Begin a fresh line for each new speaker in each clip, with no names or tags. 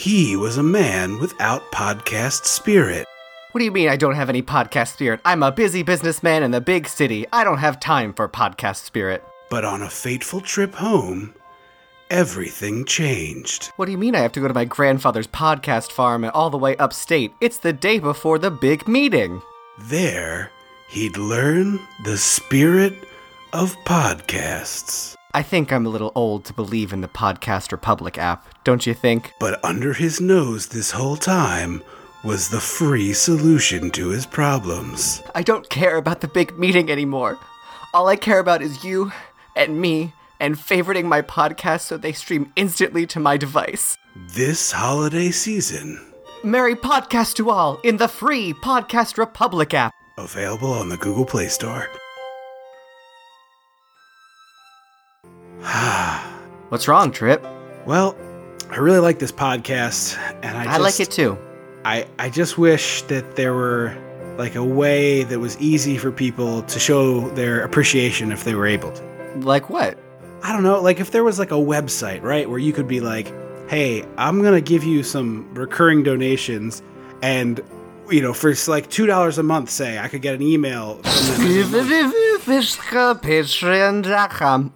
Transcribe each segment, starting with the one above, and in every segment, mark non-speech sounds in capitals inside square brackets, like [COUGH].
he was a man without podcast spirit.
What do you mean I don't have any podcast spirit? I'm a busy businessman in the big city. I don't have time for podcast spirit.
But on a fateful trip home, everything changed.
What do you mean I have to go to my grandfather's podcast farm all the way upstate? It's the day before the big meeting.
There, he'd learn the spirit of podcasts.
I think I'm a little old to believe in the Podcast Republic app, don't you think?
But under his nose this whole time was the free solution to his problems.
I don't care about the big meeting anymore. All I care about is you and me and favoriting my podcast so they stream instantly to my device.
This holiday season,
Merry podcast to all in the free Podcast Republic app.
available on the Google Play Store. [SIGHS]
What's wrong, Trip?
Well, I really like this podcast, and I,
I,
just,
like it too.
I, I just wish that there were like a way that was easy for people to show their appreciation if they were able to.
Like what?
I don't know, like if there was like a website, right, where you could be like, "Hey, I'm going to give you some recurring donations and you know, for like $2 a month say, I could get an email from them. [LAUGHS]
Patreon.com.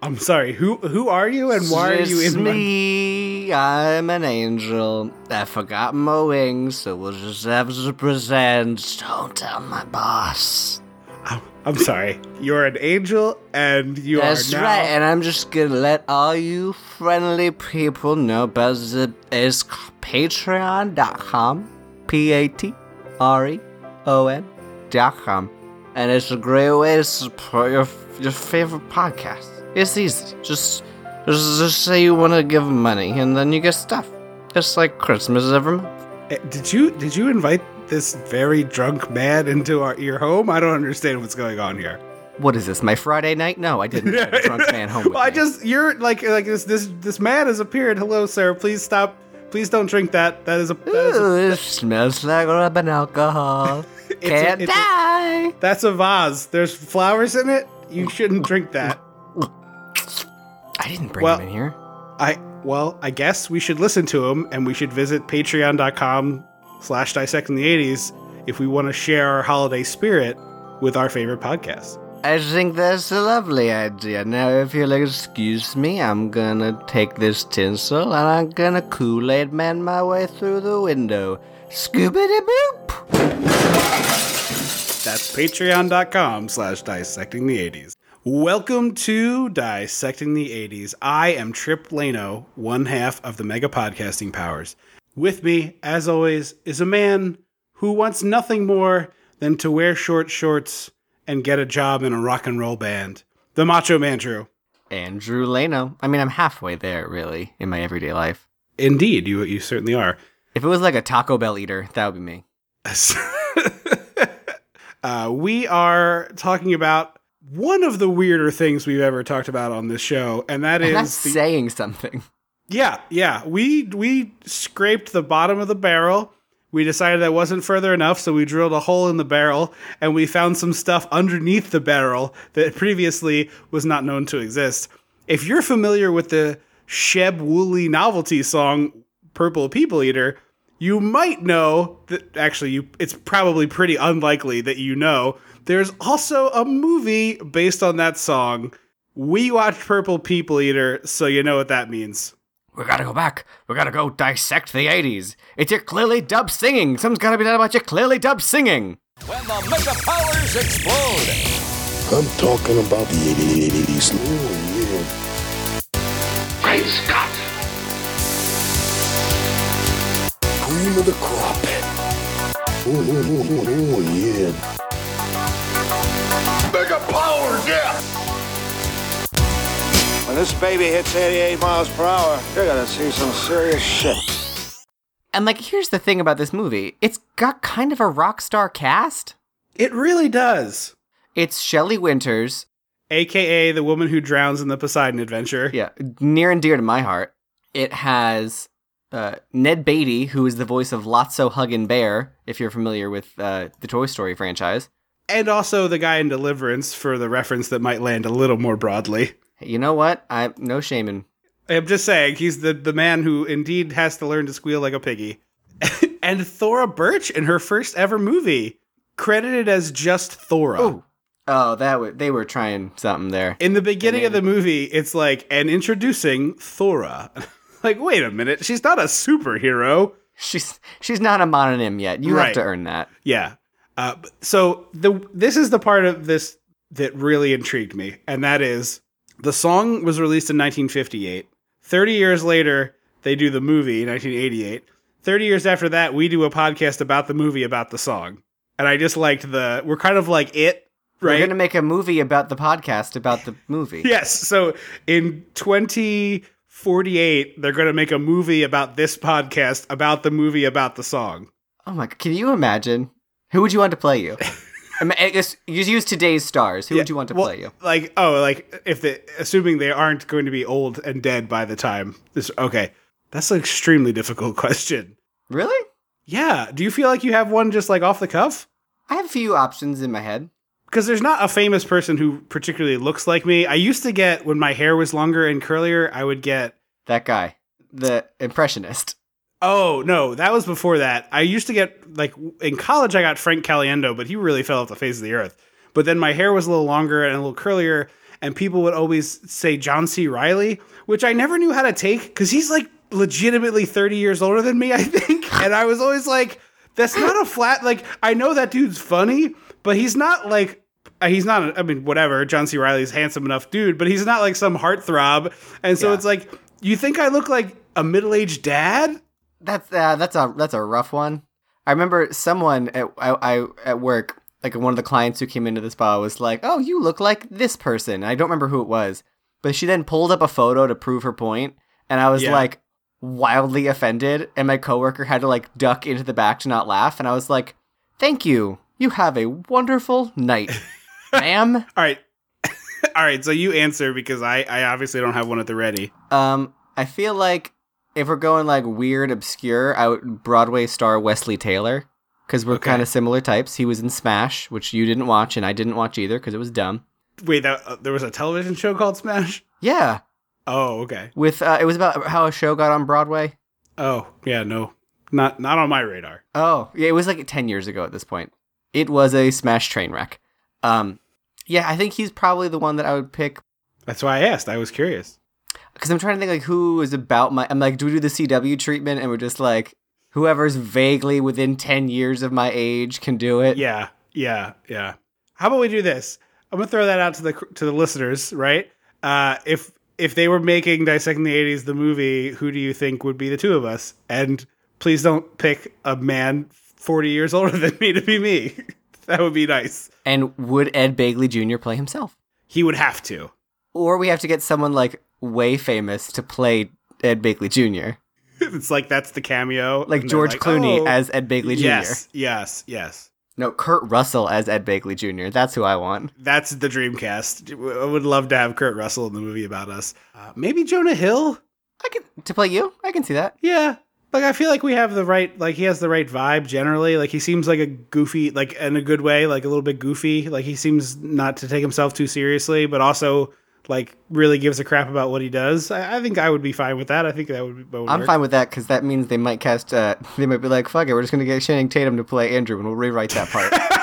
I'm sorry. Who who are you and why are you
It's
in my
me. I'm an angel. I forgot my wings, so we'll just have to present. Don't tell my boss.
I'm, I'm sorry. You're an angel and you
That's
are now
right, and I'm just gonna let all you friendly people know about the it's patreon.com. P A T R E O N dot com. And it's a great way to support your your favorite podcast. It's easy. Just just, just say you want to give money, and then you get stuff. Just like Christmas every month.
Eh, Did you did you invite this very drunk man into our your home? I don't understand what's going on here.
What is this? My Friday night? No, I didn't. a drunk man home [LAUGHS]
well, I
me.
just you're like like this this this man has appeared. Hello, sir. Please stop. Please don't drink that. That is a, that is a
Ooh, smells like rubbing alcohol. [LAUGHS]
It's
Can't
it's a-
die.
that's a vase. There's flowers in it. You shouldn't drink that.
I didn't bring
Well-
him in here.
I well, I guess we should listen to him and we should visit patreon.com slash dissecting the 80s if we want to share our holiday spirit with our favorite podcast.
I think that's a lovely idea. Now, if you'll excuse me, I'm gonna take this tinsel and I'm gonna Kool Aid man my way through the window. Scoobity boop!
That's patreon.com slash dissecting the 80s. Welcome to Dissecting the 80s. I am Trip Lano, one half of the Mega Podcasting Powers. With me, as always, is a man who wants nothing more than to wear short shorts and get a job in a rock and roll band. The Macho Man Drew.
Andrew Leno. I mean, I'm halfway there, really, in my everyday life.
Indeed, you you certainly are.
If it was like a Taco Bell eater, that would be me. [LAUGHS]
uh, we are talking about one of the weirder things we've ever talked about on this show, and that
And
is
that's
the,
saying something.
yeah, yeah. We we scraped the bottom of the barrel. We decided that wasn't further enough, so we drilled a hole in the barrel, and we found some stuff underneath the barrel that previously was not known to exist. If you're familiar with the Sheb Wooley novelty song "Purple People Eater," you might know that actually you it's probably pretty unlikely that you know there's also a movie based on that song. We watched Purple People Eater, so you know what that means.
We gotta go back. We gotta go dissect the 80s. It's your clearly dubbed singing. Something's gotta be done about your clearly dubbed singing.
When the mega powers explode,
I'm talking about the 80s. Oh, yeah.
Great Scott!
Cream of the crop. Oh, oh, oh, oh, oh, yeah.
Mega powers, yeah!
When this baby hits 88 miles per hour, you're gonna see some serious shit.
And like, here's the thing about this movie it's got kind of a rock star cast.
It really does.
It's Shelley Winters,
AKA the woman who drowns in the Poseidon adventure.
yeah, near and dear to my heart. It has uh, Ned Beatty, who is the voice of Lotso Huggin Bear, if you're familiar with uh, the Toy Story franchise.
And also the guy in Deliverance for the reference that might land a little more broadly.
You know what? I no shaming.
I'm just saying, he's the, the man who indeed has to learn to squeal like a piggy. [LAUGHS] and Thora Birch in her first ever movie, credited as just Thora.
Ooh. Oh, that w- they were trying something there.
In the beginning of the movie, it's like, and introducing Thora. [LAUGHS] [LAUGHS] like, wait a minute, she's not a superhero.
She's she's not a mononym yet. You
Right.
have to earn that.
Yeah. Uh, so the this is the part of this that really intrigued me, and that is the song was released in 1958. Thirty years later, they do the movie, 1988. Thirty years after that, we do a podcast about the movie about the song, and I just liked the. We're kind of like it,
We're
right?
gonna make a movie about the podcast about the movie. [LAUGHS]
Yes. So in 2048, they're going to make a movie about this podcast about the movie about the song.
Oh my! God, can you imagine? Who would you want to play you? I, guess you use today's stars. Who would you want to
Well,
play you?
Like, oh, like if the assuming they aren't going to be old and dead by the time this. Okay, that's an extremely difficult [LAUGHS] question.
Really?
Yeah. Do you feel like you have one just like off the cuff?
I have a few options in my head.
Because there's not a famous person who particularly looks like me. I used to get when my hair was longer and curlier, I would get
That guy, the impressionist.
Oh no, that was before that. I used to get like in college. I got Frank Caliendo, but he really fell off the face of the earth. But then my hair was a little longer and a little curlier, and people would always say John C. Reilly, which I never knew how to take because he's like legitimately thirty years older than me, I think. and I was always like, that's not a flat. Like I know that dude's funny, but he's not like. uh, He's not. I mean, whatever. John C. Reilly's handsome enough dude, but he's not like some heartthrob. And so
Yeah.
it's like, you think I look like a middle-aged dad?
That's uh, that's a that's a rough one. I remember someone at I, I at work, like one of the clients who came into the spa, was like, "Oh, you look like this person." I don't remember who it was, but she then pulled up a photo to prove her point, and I was
Yeah.
like wildly offended, and my coworker had to like duck into the back to not laugh, and I was like, "Thank you. You have a wonderful night, [LAUGHS] ma'am."
All right. [LAUGHS] All right. So you answer because I, I obviously don't have one at the ready.
Um, I feel like if we're going like weird, obscure, I would Broadway star Wesley Taylor because we're
Okay.
kind of similar types. He was in Smash, which you didn't watch, and I didn't watch either because it was dumb.
Wait, that, uh, there was a television show called Smash?
Yeah,
Oh, okay.
with uh, it was about how a show got on Broadway.
Oh, yeah, no. Not not on my radar.
Oh, yeah, it was like ten years ago at this point. It was a Smash train wreck. Um, yeah, I think he's probably the one that I would pick
That's why I asked. I was curious.
because I'm trying to think like who is about my. I'm like, do we do the CW treatment, and we're just like whoever's vaguely within ten years of my age can do it.
Yeah, yeah, yeah. How about we do this? I'm gonna throw that out to the to the listeners, right? Uh, if if they were making dissecting the '80s the movie, who do you think would be the two of us? And please don't pick a man 40 years older than me to be me. [LAUGHS] that would be nice.
And would Ed Begley Jr. play himself?
He would have to.
Or we have to get someone like way famous to play Ed Begley Jr. [LAUGHS]
It's like that's the cameo,
Like George Clooney
"Oh."
as Ed Begley Jr.
yes, yes, yes.
No, Kurt Russell as Ed Begley Jr. That's who I want.
That's the Dreamcast. I would love to have Kurt Russell in the movie about us. Uh, maybe Jonah Hill.
I can to play you. I can see that.
Yeah. Like I feel like we have the right like he has the right vibe generally. Like he seems like a goofy like in a good way, like a little bit goofy. Like he seems not to take himself too seriously, but also like really gives a crap about what he does. I, I think I would be fine with that. I think that would, that would
I'm
work.
fine with that because that means they might cast. Uh, [LAUGHS] they might be like, "Fuck it, we're just gonna get Channing Tatum to play Andrew, and we'll rewrite that part." [LAUGHS]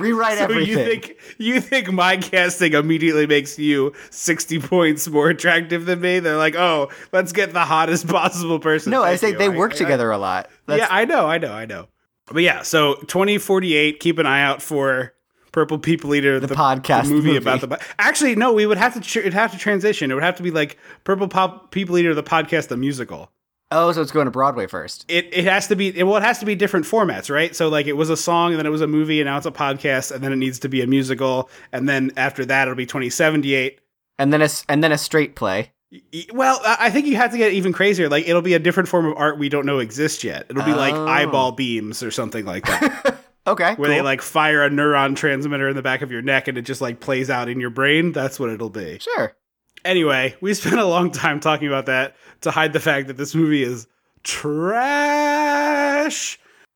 rewrite
So
everything.
you think you think my casting immediately makes you sixty points more attractive than me? They're like, oh, let's get the hottest [LAUGHS] possible person.
no, I say
you.
they work
I-
together a lot. That's,
yeah, I know, I know, I know. But yeah, so 2048, keep an eye out for Purple People Eater, the,
podcast
the movie,
movie.
about the. Actually, no, we would have to. Tr- it'd have to transition. It would have to be like Purple Pop People Eater, the podcast, the musical.
Oh, so it's going to Broadway first.
It it has to be. It, well, it has to be different formats, right? So like, it was a song, and then it was a movie, and now it's a podcast, and then it needs to be a musical, and then after that, it'll be 2078.
And then a and then a straight play.
Well, I think you have to get even crazier. Like it'll be a different form of art we don't know exists yet. It'll be like
Oh.
eyeball beams or something like that. [LAUGHS]
Okay,
where they like fire a neuron transmitter in the back of your neck and it just like plays out in your brain. That's what it'll be.
sure.
Anyway, we spent a long time talking about that to hide the fact that this movie is trash.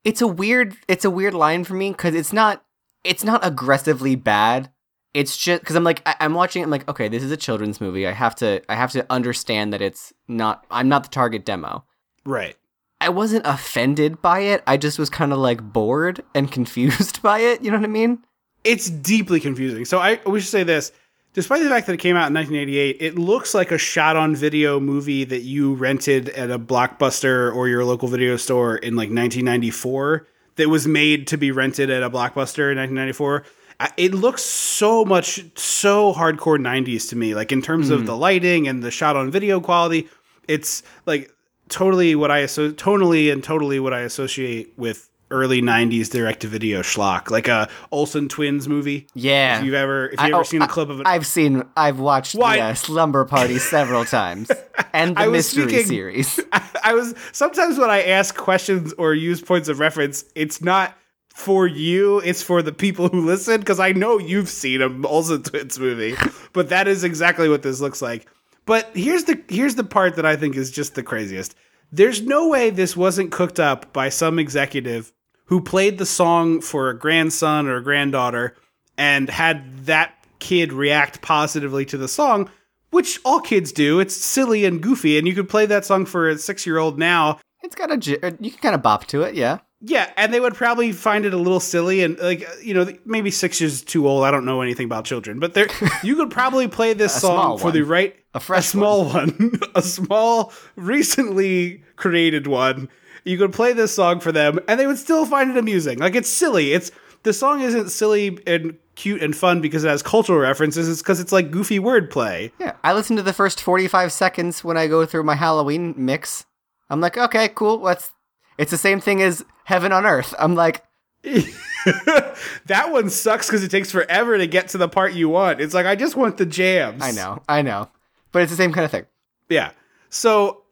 It's a weird. It's a weird line for me because it's not. It's not aggressively bad, it's just because I'm like I, I'm watching. it, I'm like, okay, this is a children's movie. I have to I have to understand that it's not. I'm not the target demo.
Right.
I wasn't offended by it. I just was kind of like bored and [LAUGHS] confused by it. You know what I mean?
It's deeply confusing. So I we should say this. Despite the fact that it came out in 1988, it looks like a shot on video movie that you rented at a blockbuster or your local video store in like 1994 that was made to be rented at a blockbuster in 1994. Uh, It looks so much so hardcore 90s to me, like in terms of the lighting and the shot on video quality. It's like totally what I asso- tonally and totally what I associate with early 90s direct to video schlock, like a Olsen twins movie.
Yeah.
If you've ever if you ever
oh,
seen a clip of it.
I've seen. I've watched
Why-
the uh, Slumber Party several times, [LAUGHS] and the
I
mystery
speaking-
series. [LAUGHS]
I was sometimes when I ask questions or use points of reference, it's not for you, it's for the people who listen because I know you've seen a Olsen Twins movie, but that is exactly what this looks like. But here's the here's the part that I think is just the craziest. There's no way this wasn't cooked up by some executive who played the song for a grandson or a granddaughter and had that kid react positively to the song, which all kids do. It's silly and goofy, and you could play that song for a six year old now.
It's got a. uh, You can kind of bop to it, yeah.
Yeah, and they would probably find it a little silly and like you know maybe six years too old. I don't know anything about children, but there [LAUGHS] you could probably play this song for the right
A fresh
small one, [LAUGHS] a small recently created one. You could play this song for them, and they would still find it amusing. Like it's silly. It's the song isn't silly and cute and fun because it has cultural references. It's because it's like goofy wordplay.
Yeah, I listen to the first 45 seconds when I go through my Halloween mix. I'm like, okay, cool. What's it's the same thing as Heaven on Earth. I'm like, [LAUGHS]
that one sucks because it takes forever to get to the part you want. It's like I just want the jams.
I know, I know, but it's the same kind of thing.
Yeah. So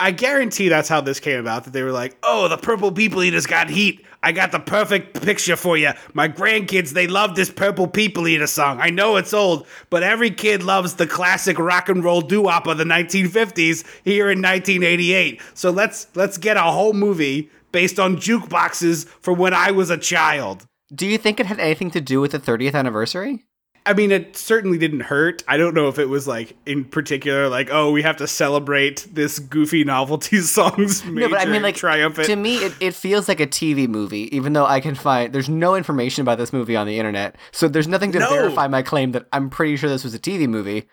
I guarantee that's how this came about. That they were like, "Oh, the purple people eaters got heat. I got the perfect picture for you. My grandkids, they love this purple people eater song. I know it's old, but every kid loves the classic rock and roll doo-wop of the 1950s here in 1988. So let's let's get a whole movie based on jukeboxes from when I was a child."
Do you think it had anything to do with the 30th anniversary?
I mean, it certainly didn't hurt. I don't know if it was like in particular, like, oh, we have to celebrate this goofy novelty [LAUGHS] song's major
no, but I mean, like,
triumphant.
to me, it, it feels like a TV movie, even though I can find there's no information about this movie on the internet, so there's nothing to
No.
verify my claim that I'm pretty sure this was a TV movie.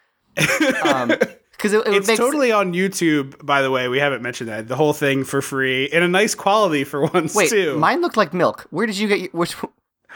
Um, [LAUGHS] because it, it
it's
makes
totally on YouTube, by the way. We haven't mentioned that. The whole thing for free in a nice quality for [LAUGHS] once,
wait,
too.
mine looked like milk. Where did you get your- which?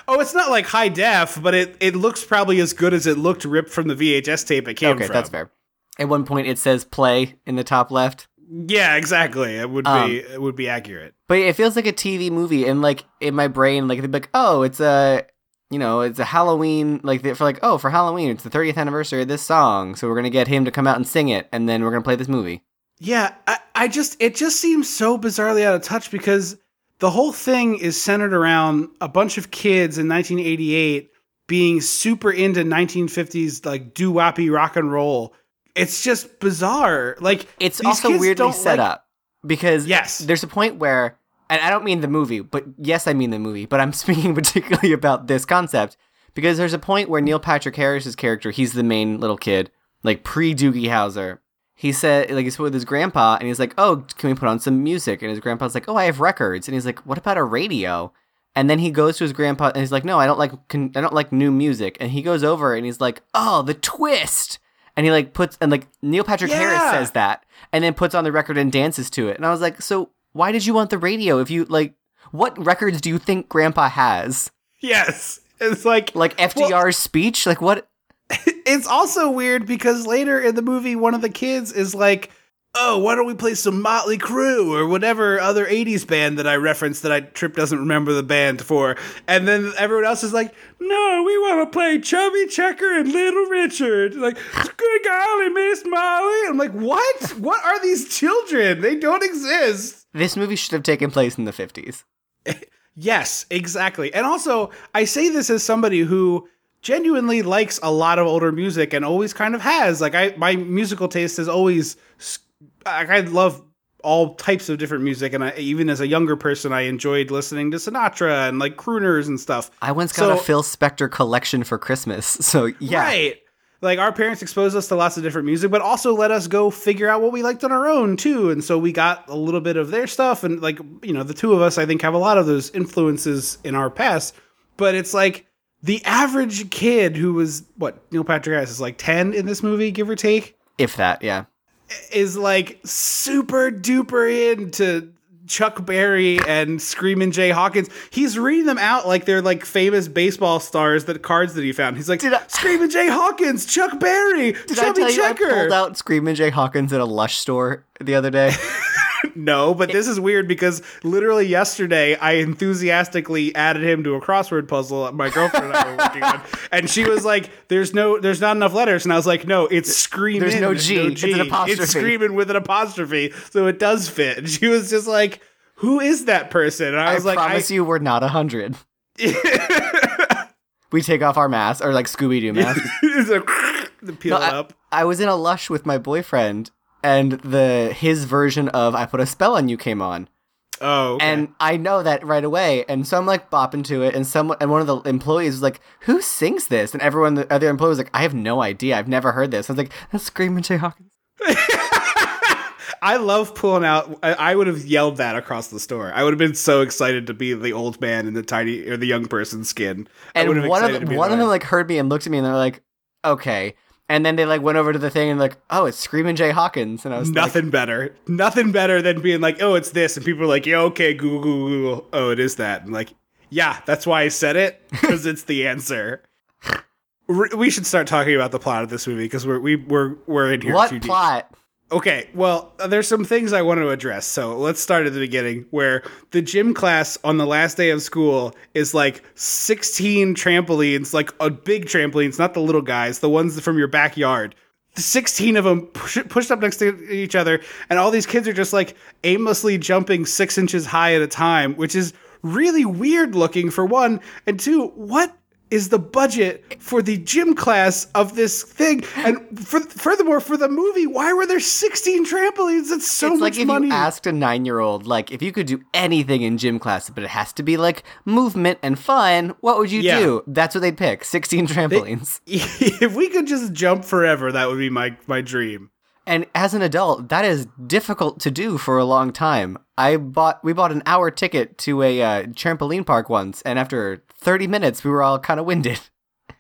Oh, it's not like high def, but it, it looks probably as good as it looked ripped from the VHS tape it came
Okay,
from.
that's fair. At one point, it says play in the top left.
Yeah, exactly. It would
Um,
be it would be accurate.
But it feels like a TV movie, and like in my brain, like they'd be like, "Oh, it's a, you know, it's a Halloween." Like for like, "Oh, for Halloween, it's the 30th anniversary of this song, so we're gonna get him to come out and sing it, and then we're gonna play this movie."
Yeah, I, I just it just seems so bizarrely out of touch because the whole thing is centered around a bunch of kids in 1988 being super into 1950s like doo woppy rock and roll. It's just bizarre. Like
It's also weirdly set
like-
up because
Yes.
there's a point where, and I don't mean the movie, but yes, I mean the movie, but I'm [LAUGHS] speaking particularly about this concept because there's a point where Neil Patrick Harris's character, he's the main little kid, like pre Doogie Howser. He said, like, he's with his grandpa, and he's like, "Oh, can we put on some music?" And his grandpa's like, "Oh, I have records," and he's like, "What about a radio?" And then he goes to his grandpa, and he's like, "No, I don't like, con- I don't like new music." And he goes over, and he's like, "Oh, the twist!" And he like puts, and like Neil Patrick Harris says that, and then puts on the record and dances to it. And I was like, "So why did you want the radio if you like?" What records do you think Grandpa has?
Yes. It's like
Like FDR's speech? Like what?
It's also weird because later in the movie, one of the kids is like, "Oh, why don't we play some Motley Crue or whatever other '80s band that I referenced that I Trip doesn't remember the band for?" And then everyone else is like, "No, we want to play Chubby Checker and Little Richard." Like, good golly, Miss Molly. I'm like, what? What are these children? They don't exist.
This movie should have taken place in the 50s. [LAUGHS]
Yes, exactly. And also, I say this as somebody who genuinely likes a lot of older music and always kind of has. Like I my musical taste is always like I love all types of different music, and I, even as a younger person, I enjoyed listening to Sinatra and like crooners and stuff.
I once got a Phil Spector collection for Christmas. [LAUGHS] So yeah.
Right. Like our parents exposed us to lots of different music, but also let us go figure out what we liked on our own too. And so we got a little bit of their stuff. And like, you know, the two of us, I think, have a lot of those influences in our past. But it's like the average kid who was what Neil Patrick Harris is like 10 in this movie, give or take,
If that, yeah.
is like super duper into Chuck Berry and Screamin' Jay Hawkins. He's reading them out like they're like famous baseball stars that cards that he found. He's like
Did I-
Screamin' Jay Hawkins, Chuck Berry,
Did
Chubby
I tell you I pulled out Screamin' Jay Hawkins at a Lush store the other day? [LAUGHS]
no, but this is weird because literally yesterday I enthusiastically added him to a crossword puzzle my girlfriend and I were working on, [LAUGHS] and she was like, "There's no, there's not enough letters," and I was like, "No, it's screaming.
There's no G. It's an apostrophe.
It's screaming with an apostrophe, so it does fit." And she was just like, "Who is that person?" And I
I
was like,
promise you we're not a hundred. [LAUGHS] we take off our masks or like Scooby Doo masks. [LAUGHS] No,
it
I,
up.
I was in a lush with my boyfriend and the his version of I put a spell on you came on.
Oh, okay.
And I know that right away. And so I'm like bopping to it and someone and one of the employees was like, Who sings this? And everyone the other employee was like, I have no idea. I've never heard this. I was like, That's Screaming Jay Hawkins. [LAUGHS]
I love pulling out. I, I would have yelled that across the store. I would have been so excited to be the old man in the tiny or the young person's skin. I would have
And one of one of them like heard me and looked at me and they're like, Okay. And then they like went over to the thing and like, oh, it's Screaming Jay Hawkins. And I was like,
Nothing better. Nothing better than being like, oh, it's this. And people are like, yeah, okay, Google, Google, Google. Oh, it is that. And like, yeah, that's why I said it, because it's the answer. [LAUGHS] We should start talking about the plot of this movie because we're we, we're we're in here
What
too deep. Okay, well, there's some things I want to address. So let's start at the beginning where the gym class on the last day of school is like 16 trampolines, like a big trampolines, not the little guys, the ones from your backyard. 16 of them push, pushed up next to each other, and all these kids are just like aimlessly jumping six inches high at a time, which is really weird looking for one. And two, what is the budget for the gym class of this thing? And for, furthermore, for the movie, why were there 16 trampolines? That's so
it's
much
like if
money.
you asked a nine year old, like, if you could do anything in gym class, but it has to be like movement and fun, what would you
Yeah.
do? That's what they'd pick 16 trampolines. [LAUGHS]
if we could just jump forever, that would be my, my dream.
And as an adult, that is difficult to do for a long time. I bought, we bought an hour ticket to a uh, trampoline park once, and after 30 minutes, we were all kind of winded.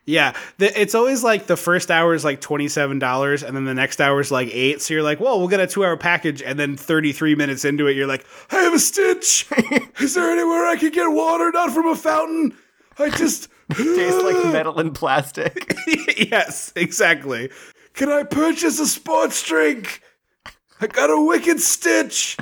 Yeah, the, it's always like the first hour is like twenty seven dollars, and then the next hour is like eight. So you're like, well, we'll get a two hour package, and then thirty three minutes into it, you're like, I have a stitch. [LAUGHS] is there anywhere I could get water, not from a fountain? I just [LAUGHS]
Tastes like [LAUGHS] metal and plastic.
yes, exactly. Can I purchase a sports drink? I got a wicked stitch.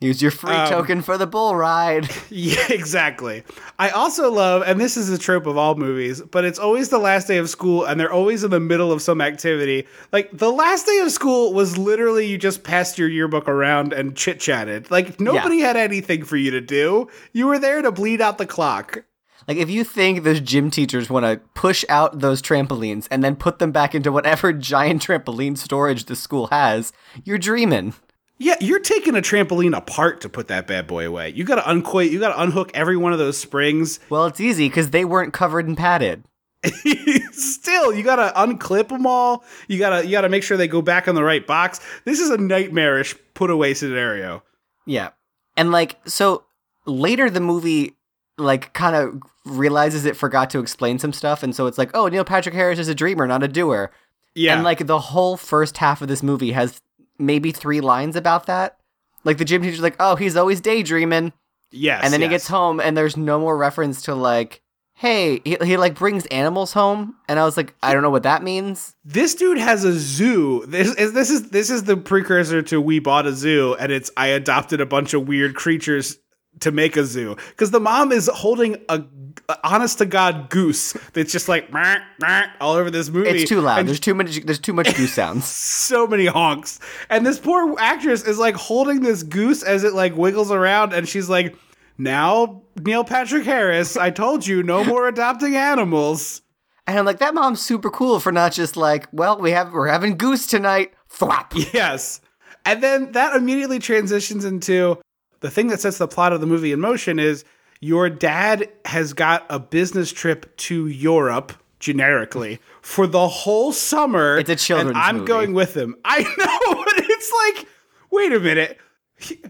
Use your free
Um,
token for the bull ride. [LAUGHS]
Yeah, exactly. I also love, and this is a trope of all movies, but it's always the last day of school, and they're always in the middle of some activity. Like the last day of school was literally you just passed your yearbook around and chit chatted. Like nobody had anything for you to do. You were there to bleed out the clock.
Like, if you think those gym teachers want to push out those trampolines and then put them back into whatever [LAUGHS] giant trampoline storage the school has, you're dreaming.
Yeah, you're taking a trampoline apart to put that bad boy away. You got to uncoil. You got to unhook every one of those springs.
Well, it's easy because they weren't covered and padded. [LAUGHS]
Still, you gotta unclip them all. You gotta you gotta make sure they go back in the right box. This is a nightmarish put away scenario.
Yeah. And like so later the movie like kind of realizes it forgot to explain some stuff and so it's like, "Oh, Neil Patrick Harris is a dreamer, not a doer."
Yeah,
And like the whole first half of this movie has maybe 3 lines about that. Like the gym teacher's like, "Oh, he's always daydreaming."
yes,
and then he gets home and there's no more reference to like, "Hey, he, he like brings animals home." And I was like, "I don't know what that means."
This dude has a zoo. This is this is this is the precursor to we bought a zoo, and it's I adopted a bunch of weird creatures to make a zoo because the mom is holding a, a honest to god goose that's just like "Meh, meh," all over this movie.
It's too loud.
And
There's too many. there's too much goose sounds. [LAUGHS]
so many honks. And this poor actress is like holding this goose as it like wiggles around and she's like, "Now, Neil Patrick Harris, I told you no more adopting animals."
And I'm like, that mom's super cool for not just like, well, we have we're having goose tonight. Thwap.
Yes. And then that immediately transitions into the thing that sets the plot of the movie in motion is your dad has got a business trip to Europe generically for the whole summer.
It's a children's
and I'm
movie.
going with him. [LAUGHS] I know, but it's like, wait a minute.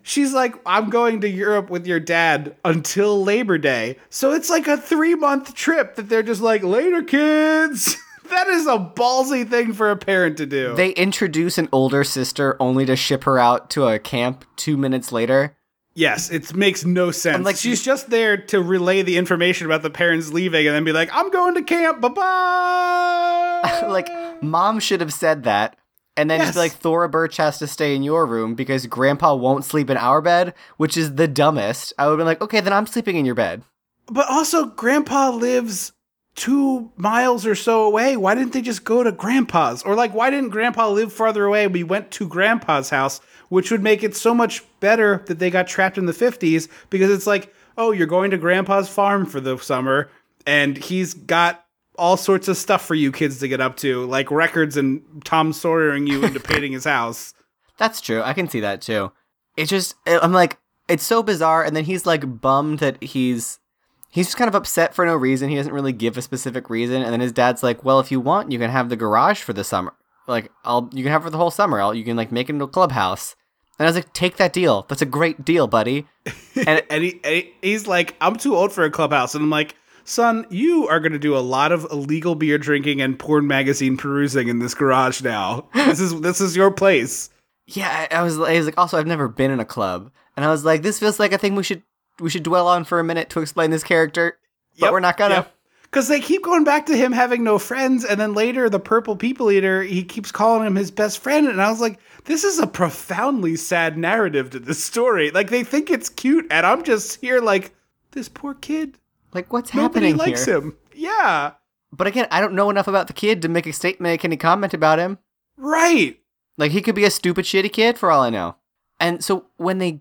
She's like, I'm going to Europe with your dad until Labor Day. So it's like a three month trip that they're just like, later, kids. [LAUGHS] that is a ballsy thing for a parent to do.
They introduce an older sister only to ship her out to a camp two minutes later.
Yes, it makes no sense.
like-
like she's just there to relay the information about the parents leaving and then be like, "I'm going to camp. Bye bye." [LAUGHS]
like, mom should have said that. And then just be like, Thora Birch has to stay in your room because grandpa won't sleep in our bed, which is the dumbest. I would be like, okay, then I'm sleeping in your bed.
but also, Grandpa lives two miles or so away. Why didn't they just go to Grandpa's? Or like, why didn't Grandpa live farther away? We went to Grandpa's house, which would make it so much better that they got trapped in the fifties because it's like, oh, you're going to Grandpa's farm for the summer, and he's got all sorts of stuff for you kids to get up to, like records and Tom Sawyering you into [LAUGHS] painting his house.
That's true. I can see that too. It just, I'm like, it's so bizarre. And then he's like bummed that he's, he's just kind of upset for no reason. He doesn't really give a specific reason. And then his dad's like, well, if you want, you can have the garage for the summer. Like, I'll, you can have it for the whole summer. I'll, you can like make it into a clubhouse. And I was like, take that deal. That's a great deal, buddy. [LAUGHS]
and, and, he, and he's like, I'm too old for a clubhouse. And I'm like, son, you are going to do a lot of illegal beer drinking and porn magazine perusing in this garage now. This is this is your place.
Yeah, I I was, I was like, also, I've never been in a club. And I was like, this feels like a thing we should, we should dwell on for a minute to explain this character. But we're not gonna.
Because they keep going back to him having no friends, and then later the purple people eater, he keeps calling him his best friend, and I was like, this is a profoundly sad narrative to this story. Like they think it's cute, and I'm just here like this poor kid.
Like, what's
Nobody
happening
likes
here?
him. Yeah,
But again, I don't know enough about the kid to make a statement, make any comment about him.
right.
Like he could be a stupid, shitty kid for all I know. And so when they,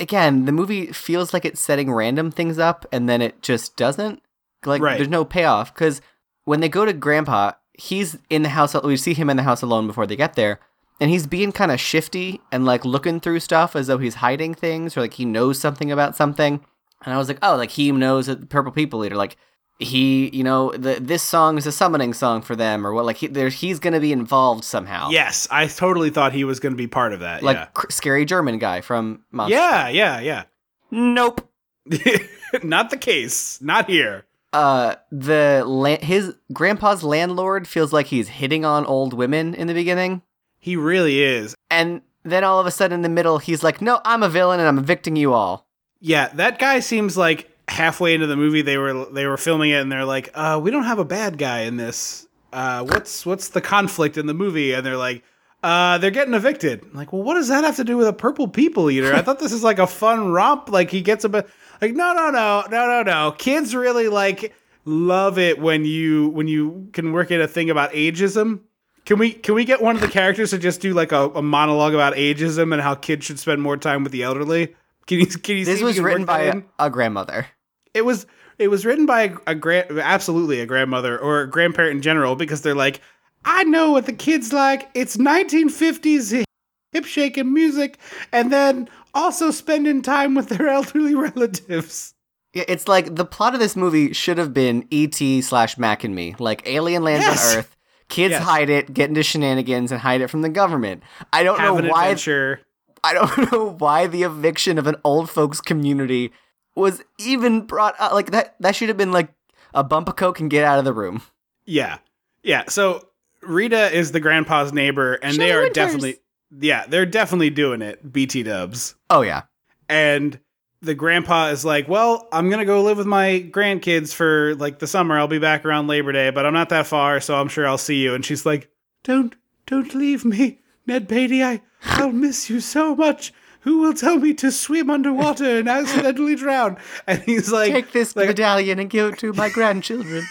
again, the movie feels like it's setting random things up, and then it just doesn't. Like
Right.
there's no payoff because when they go to Grandpa, he's in the house. We see him in the house alone before they get there, and he's being kind of shifty and like looking through stuff as though he's hiding things or like he knows something about something. And I was like, oh, like he knows that the Purple People Eater, like he, you know, the this song is a summoning song for them, or what? Like he, there, he's gonna be involved somehow.
Yes, I totally thought he was going to be part of that.
like
yeah.
cr- scary German guy from Monster.
Yeah, yeah, yeah.
Nope. [LAUGHS]
Not the case. Not here.
Uh, the la- his grandpa's landlord feels like he's hitting on old women in the beginning,
He really is.
and then all of a sudden in the middle, he's like, "No, I'm a villain, and I'm evicting you all."
Yeah, that guy seems like halfway into the movie they were they were filming it and they're like, uh, we don't have a bad guy in this. Uh, what's what's the conflict in the movie? And they're like, uh, they're getting evicted. I'm like, well, what does that have to do with a purple people eater? I thought this is like a fun romp. Like he gets a bit like no no no no no no. Kids really like love it when you when you can work in a thing about ageism. Can we can we get one of the characters to just do like a, a monologue about ageism and how kids should spend more time with the elderly? Can you can you see
This
you
was
can
written by a, a grandmother.
it was it was written by a, a grand absolutely a grandmother or a grandparent in general because they're like i know what the kids like it's 1950s hip shaking music and then also spending time with their [LAUGHS] elderly relatives
Yeah, It's like the plot of this movie should have been E.T. slash Mac and Me. Like alien lands
Yes.
on Earth, kids
Yes.
hide it, get into shenanigans, and hide it from the government. I don't
have
know why.
adventure
I don't [LAUGHS] know why the eviction of an old folks community was even brought up. Like that. That should have been like a bump of coke and get out of the room.
yeah yeah so rita is the grandpa's neighbor and they are
Winters.
definitely yeah they're definitely doing it bt dubs
Oh yeah.
and the grandpa is like, "Well, I'm gonna go live with my grandkids for like the summer. I'll be back around Labor Day, but I'm not that far, so I'm sure I'll see you." And she's like, "Don't, don't leave me, Ned Beatty. I, I'll miss you so much. Who will tell me to swim underwater and accidentally drown?" And he's like,
Take this
like,
medallion and give it to my grandchildren.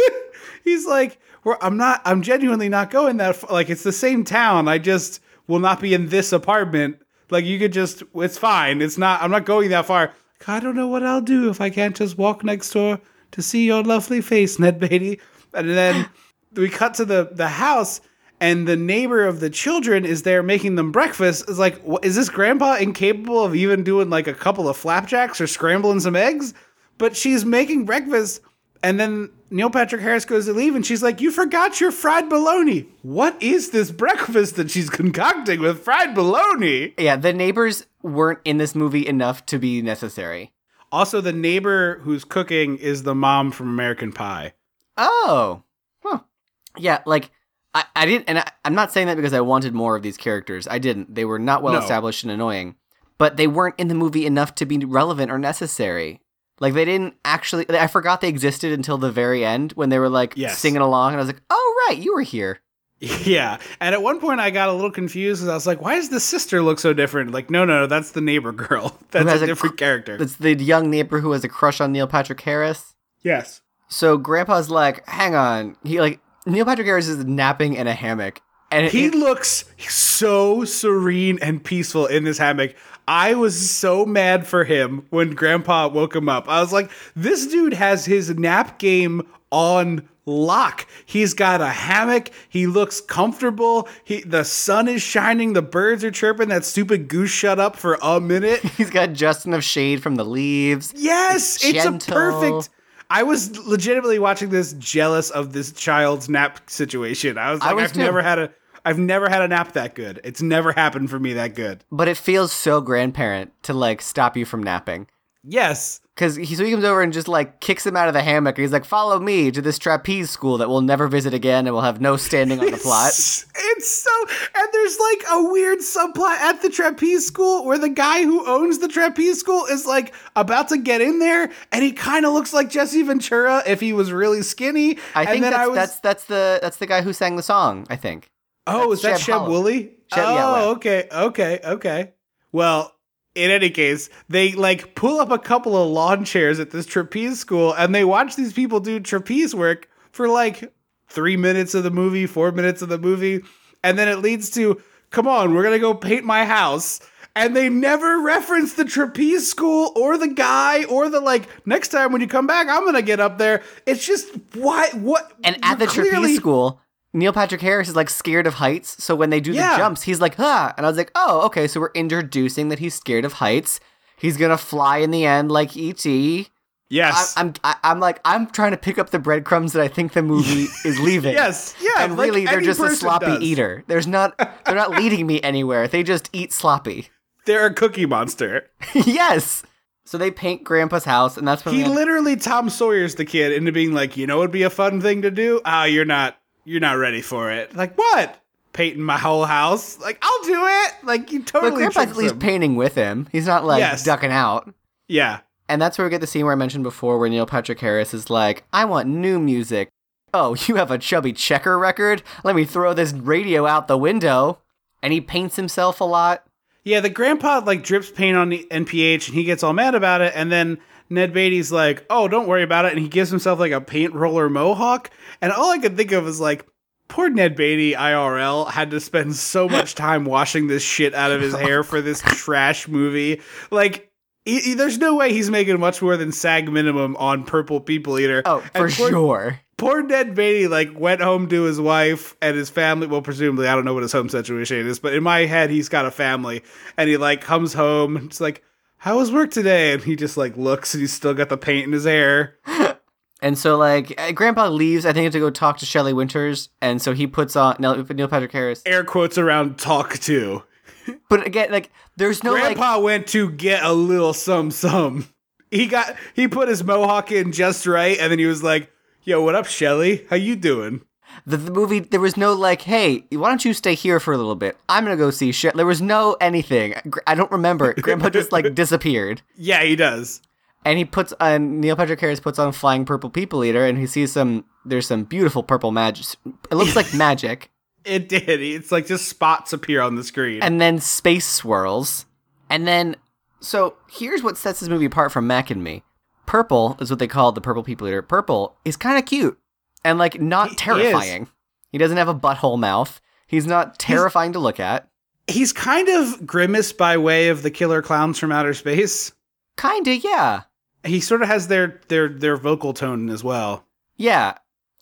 [LAUGHS]
he's like, well, I'm not. I'm genuinely not going that. Far. Like it's the same town. I just will not be in this apartment. Like you could just. It's fine. It's not. I'm not going that far. I don't know what I'll do if I can't just walk next door to see your lovely face, Ned Beatty. And then [GASPS] we cut to the the house, and the neighbor of the children is there making them breakfast. Is like, is this grandpa incapable of even doing like a couple of flapjacks or scrambling some eggs? But she's making breakfast, and then Neil Patrick Harris goes to leave, and she's like, "You forgot your fried bologna. What is this breakfast that she's concocting with fried bologna?"
Yeah, the neighbors weren't in this movie enough to be necessary.
Also, the neighbor who's cooking is the mom from American Pie.
Oh. Huh. Yeah, like I, I didn't and I, I'm not saying that because I wanted more of these characters. I didn't. They were not well
No.
established and annoying. But they weren't in the movie enough to be relevant or necessary. Like they didn't actually I forgot they existed until the very end when they were like
Yes.
singing along and I was like, "Oh right, you were here." [LAUGHS]
Yeah, and at one point I got a little confused because I was like, "Why does the sister look so different?" Like, no, no, that's the neighbor girl. [LAUGHS] That's a different character.
That's the young neighbor who has a crush on Neil Patrick Harris.
yes.
So grandpa's like, "Hang on." He like Neil Patrick Harris is napping in a hammock. And
He
it-
looks so serene and peaceful in this hammock. I was so mad for him when Grandpa woke him up. I was like, this dude has his nap game on lock. He's got a hammock. He looks comfortable. He the sun is shining. The birds are chirping. That stupid goose shut up for a minute. [LAUGHS]
he's got just enough shade from the leaves.
Yes,
It's
it's, a perfect. I was legitimately watching this jealous of this child's nap situation. I was
I
like,
was
I've
too.
never had a I've never had a nap that good. It's never happened for me that good.
But it feels so grandparent to like stop you from napping.
Yes.
Cause he so he comes over and just like kicks him out of the hammock. He's like, "Follow me to this trapeze school that we'll never visit again, and we'll have no standing on the plot."
It's, [LAUGHS] it's so and there's like a weird subplot at the trapeze school where the guy who owns the trapeze school is like about to get in there and he kind of looks like Jesse Ventura if he was really skinny.
I think that's,
I was,
that's that's the that's the guy who sang the song. I think.
Oh, is that
Sheb
Sheb
Wooley?
Oh,
yeah,
okay, okay, okay. Well, in any case, they like pull up a couple of lawn chairs at this trapeze school and they watch these people do trapeze work for like three minutes of the movie, four minutes of the movie, and then it leads to, come on, we're gonna go paint my house. And they never reference the trapeze school or the guy or the like. Next time when you come back, I'm gonna get up there. It's just why what
And at the trapeze school, Neil Patrick Harris is like scared of heights. So when they do
Yeah.
the jumps, he's like, "Ah!" And I was like, "Oh, okay." So we're introducing that he's scared of heights. He's gonna fly in the end like ET.
Yes.
I'm, I'm, I- I'm like, I'm trying to pick up the breadcrumbs that I think the movie [LAUGHS] is leaving.
Yes, yeah,
And
like
really, they're just a sloppy
does.
eater. There's not, they're not [LAUGHS] leading me anywhere. They just eat sloppy.
They're a cookie monster. [LAUGHS]
yes. So they paint Grandpa's house, and that's when
He literally Tom Sawyer's the kid into being like, you know, it'd be a fun thing to do. Ah, you're not, you're not ready for it. Like what? Painting my whole house? Like I'll do it. Like you
But
totally.
Grandpa's
tricks
at least painting with him. He's not like
Yes.
ducking out.
yeah.
And that's where we get the scene where I mentioned before where Neil Patrick Harris is like, I want new music. Oh, you have a chubby checker record? Let me throw this radio out the window. And he paints himself a lot.
Yeah, the grandpa like drips paint on the NPH and he gets all mad about it. And then Ned Beatty's like, oh, don't worry about it. And he gives himself like a paint roller mohawk. And all I could think of is like, poor Ned Beatty IRL had to spend so much time washing this shit out of his hair for this [LAUGHS] trash movie. Like, he, he- there's no way he's making much more than SAG minimum on Purple People Eater.
Oh, for
poor-
sure.
Poor Ned Beatty like went home to his wife and his family. Well, presumably, I don't know what his home situation is, but in my head, he's got a family, and he like comes home. It's like, "How was work today?" And he just like looks, and he's still got the paint in his hair. [LAUGHS]
And so, like, uh, Grandpa leaves, I think, to go talk to Shelley Winters. And so he puts on Neil, Neil Patrick Harris.
Air quotes around talk to. [LAUGHS]
But again, like, there's no, like,
Grandpa went to get a little some some. [LAUGHS] He got he put his mohawk in just right, and then he was like, "Yo, what up, Shelly? How you doing?"
The, the movie, there was no, like, hey, why don't you stay here for a little bit? I'm going to go see shit. There was no anything. I don't remember. Grandpa just, like, [LAUGHS] disappeared.
Yeah, he does.
and he puts on Neil Patrick Harris puts on Flying Purple People Eater, and he sees some. There's some beautiful purple magic. It looks like [LAUGHS] magic,
It did. It's like just spots appear on the screen.
and then space swirls, and then. So here's what sets this movie apart from Mac and Me. Purple is what they call the Purple People Eater. Purple is kind of cute and like not
He
terrifying. He doesn't have a butthole mouth. He's not terrifying to look at.
he's kind of grimace by way of the killer clowns from outer space.
Kinda, yeah,
He sort of has their their their vocal tone as well.
yeah.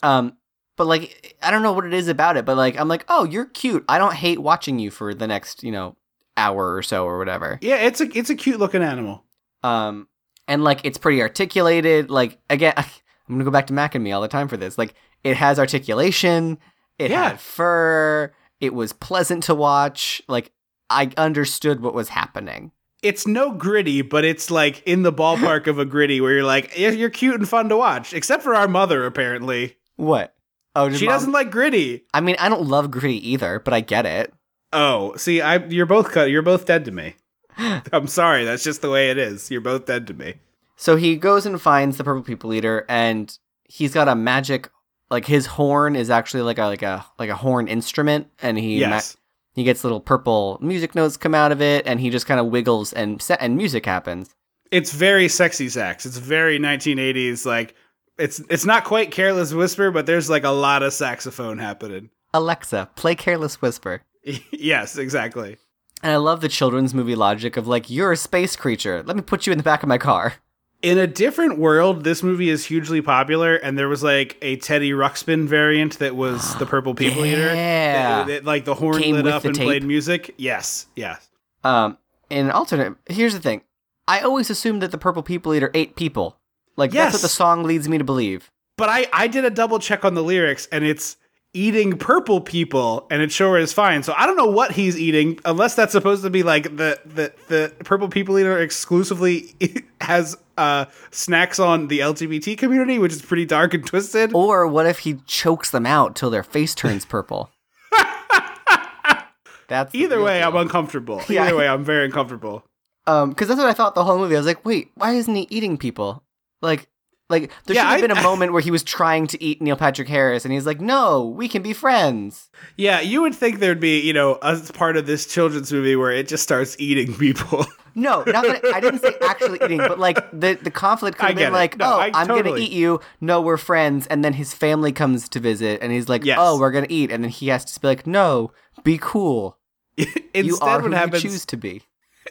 Um, but like I don't know what it is about it, but like I'm like, oh, you're cute. I don't hate watching you for the next you know hour or so or whatever.
Yeah, it's a it's a cute looking animal.
Um, and like it's pretty articulated. Like again, [LAUGHS] I'm gonna go back to Mac and me all the time for this. Like it has articulation. It
Yeah.
had fur. It was pleasant to watch. Like I understood what was happening.
It's no gritty, but it's like in the ballpark of a gritty where you're like, yeah, you're cute and fun to watch. Except for our mother, apparently.
What? Oh,
She doesn't like gritty.
I mean, I don't love gritty either, but I get it.
Oh, see, I you're both cut. You're both dead to me. [LAUGHS] I'm sorry. That's just the way it is. You're both dead to me.
So he goes and finds the purple people eater, and he's got a magic. Like his horn is actually like a like a like a horn instrument, and he ma-
Yes.
he gets little purple music notes come out of it, and he just kind of wiggles, and set and music happens.
It's very sexy sax. It's very 1980s. Like it's it's not quite Careless Whisper, but there's like a lot of saxophone happening.
Alexa, play Careless Whisper. [LAUGHS]
yes, exactly.
And I love the children's movie logic of like, you're a space creature. Let me put you in the back of my car.
In a different world, this movie is hugely popular, and there was like a Teddy Ruxpin variant that was the [GASPS] Purple People Eater.
Yeah.
Like the horn
Came
lit up and
tape.
played music. Yes, yes.
Um, in an alternate, here's the thing. I always assumed that the purple people eater ate people. Like that's what the song leads me to believe.
But I I did a double check on the lyrics, and it's eating purple people, and it sure is fine. So I don't know what he's eating, unless that's supposed to be like the the the purple people eater exclusively [LAUGHS] has uh snacks on the LGBT community, which is pretty dark and twisted.
Or what if he chokes them out till their face turns purple? [LAUGHS] that's
Either way,
deal.
I'm uncomfortable.
Yeah.
Either way, I'm very uncomfortable.
Um, because that's what I thought the whole movie. I was like, wait, why isn't he eating people? Like, like there
Yeah,
should have
I-
been a [LAUGHS] moment where he was trying to eat Neil Patrick Harris, and he's like, no, we can be friends.
Yeah, you would think there'd be, you know, a part of this children's movie where it just starts eating people. [LAUGHS]
No, not that I didn't say actually eating, but like the the conflict could have been
it.
like,
No,
oh,
I
I'm gonna eat you. No, we're friends, and then his family comes to visit, and he's like,
Yes.
oh, we're gonna eat, and then he has to be like, no, be cool. [LAUGHS]
Instead,
you are
what
who
happens?
you choose to be.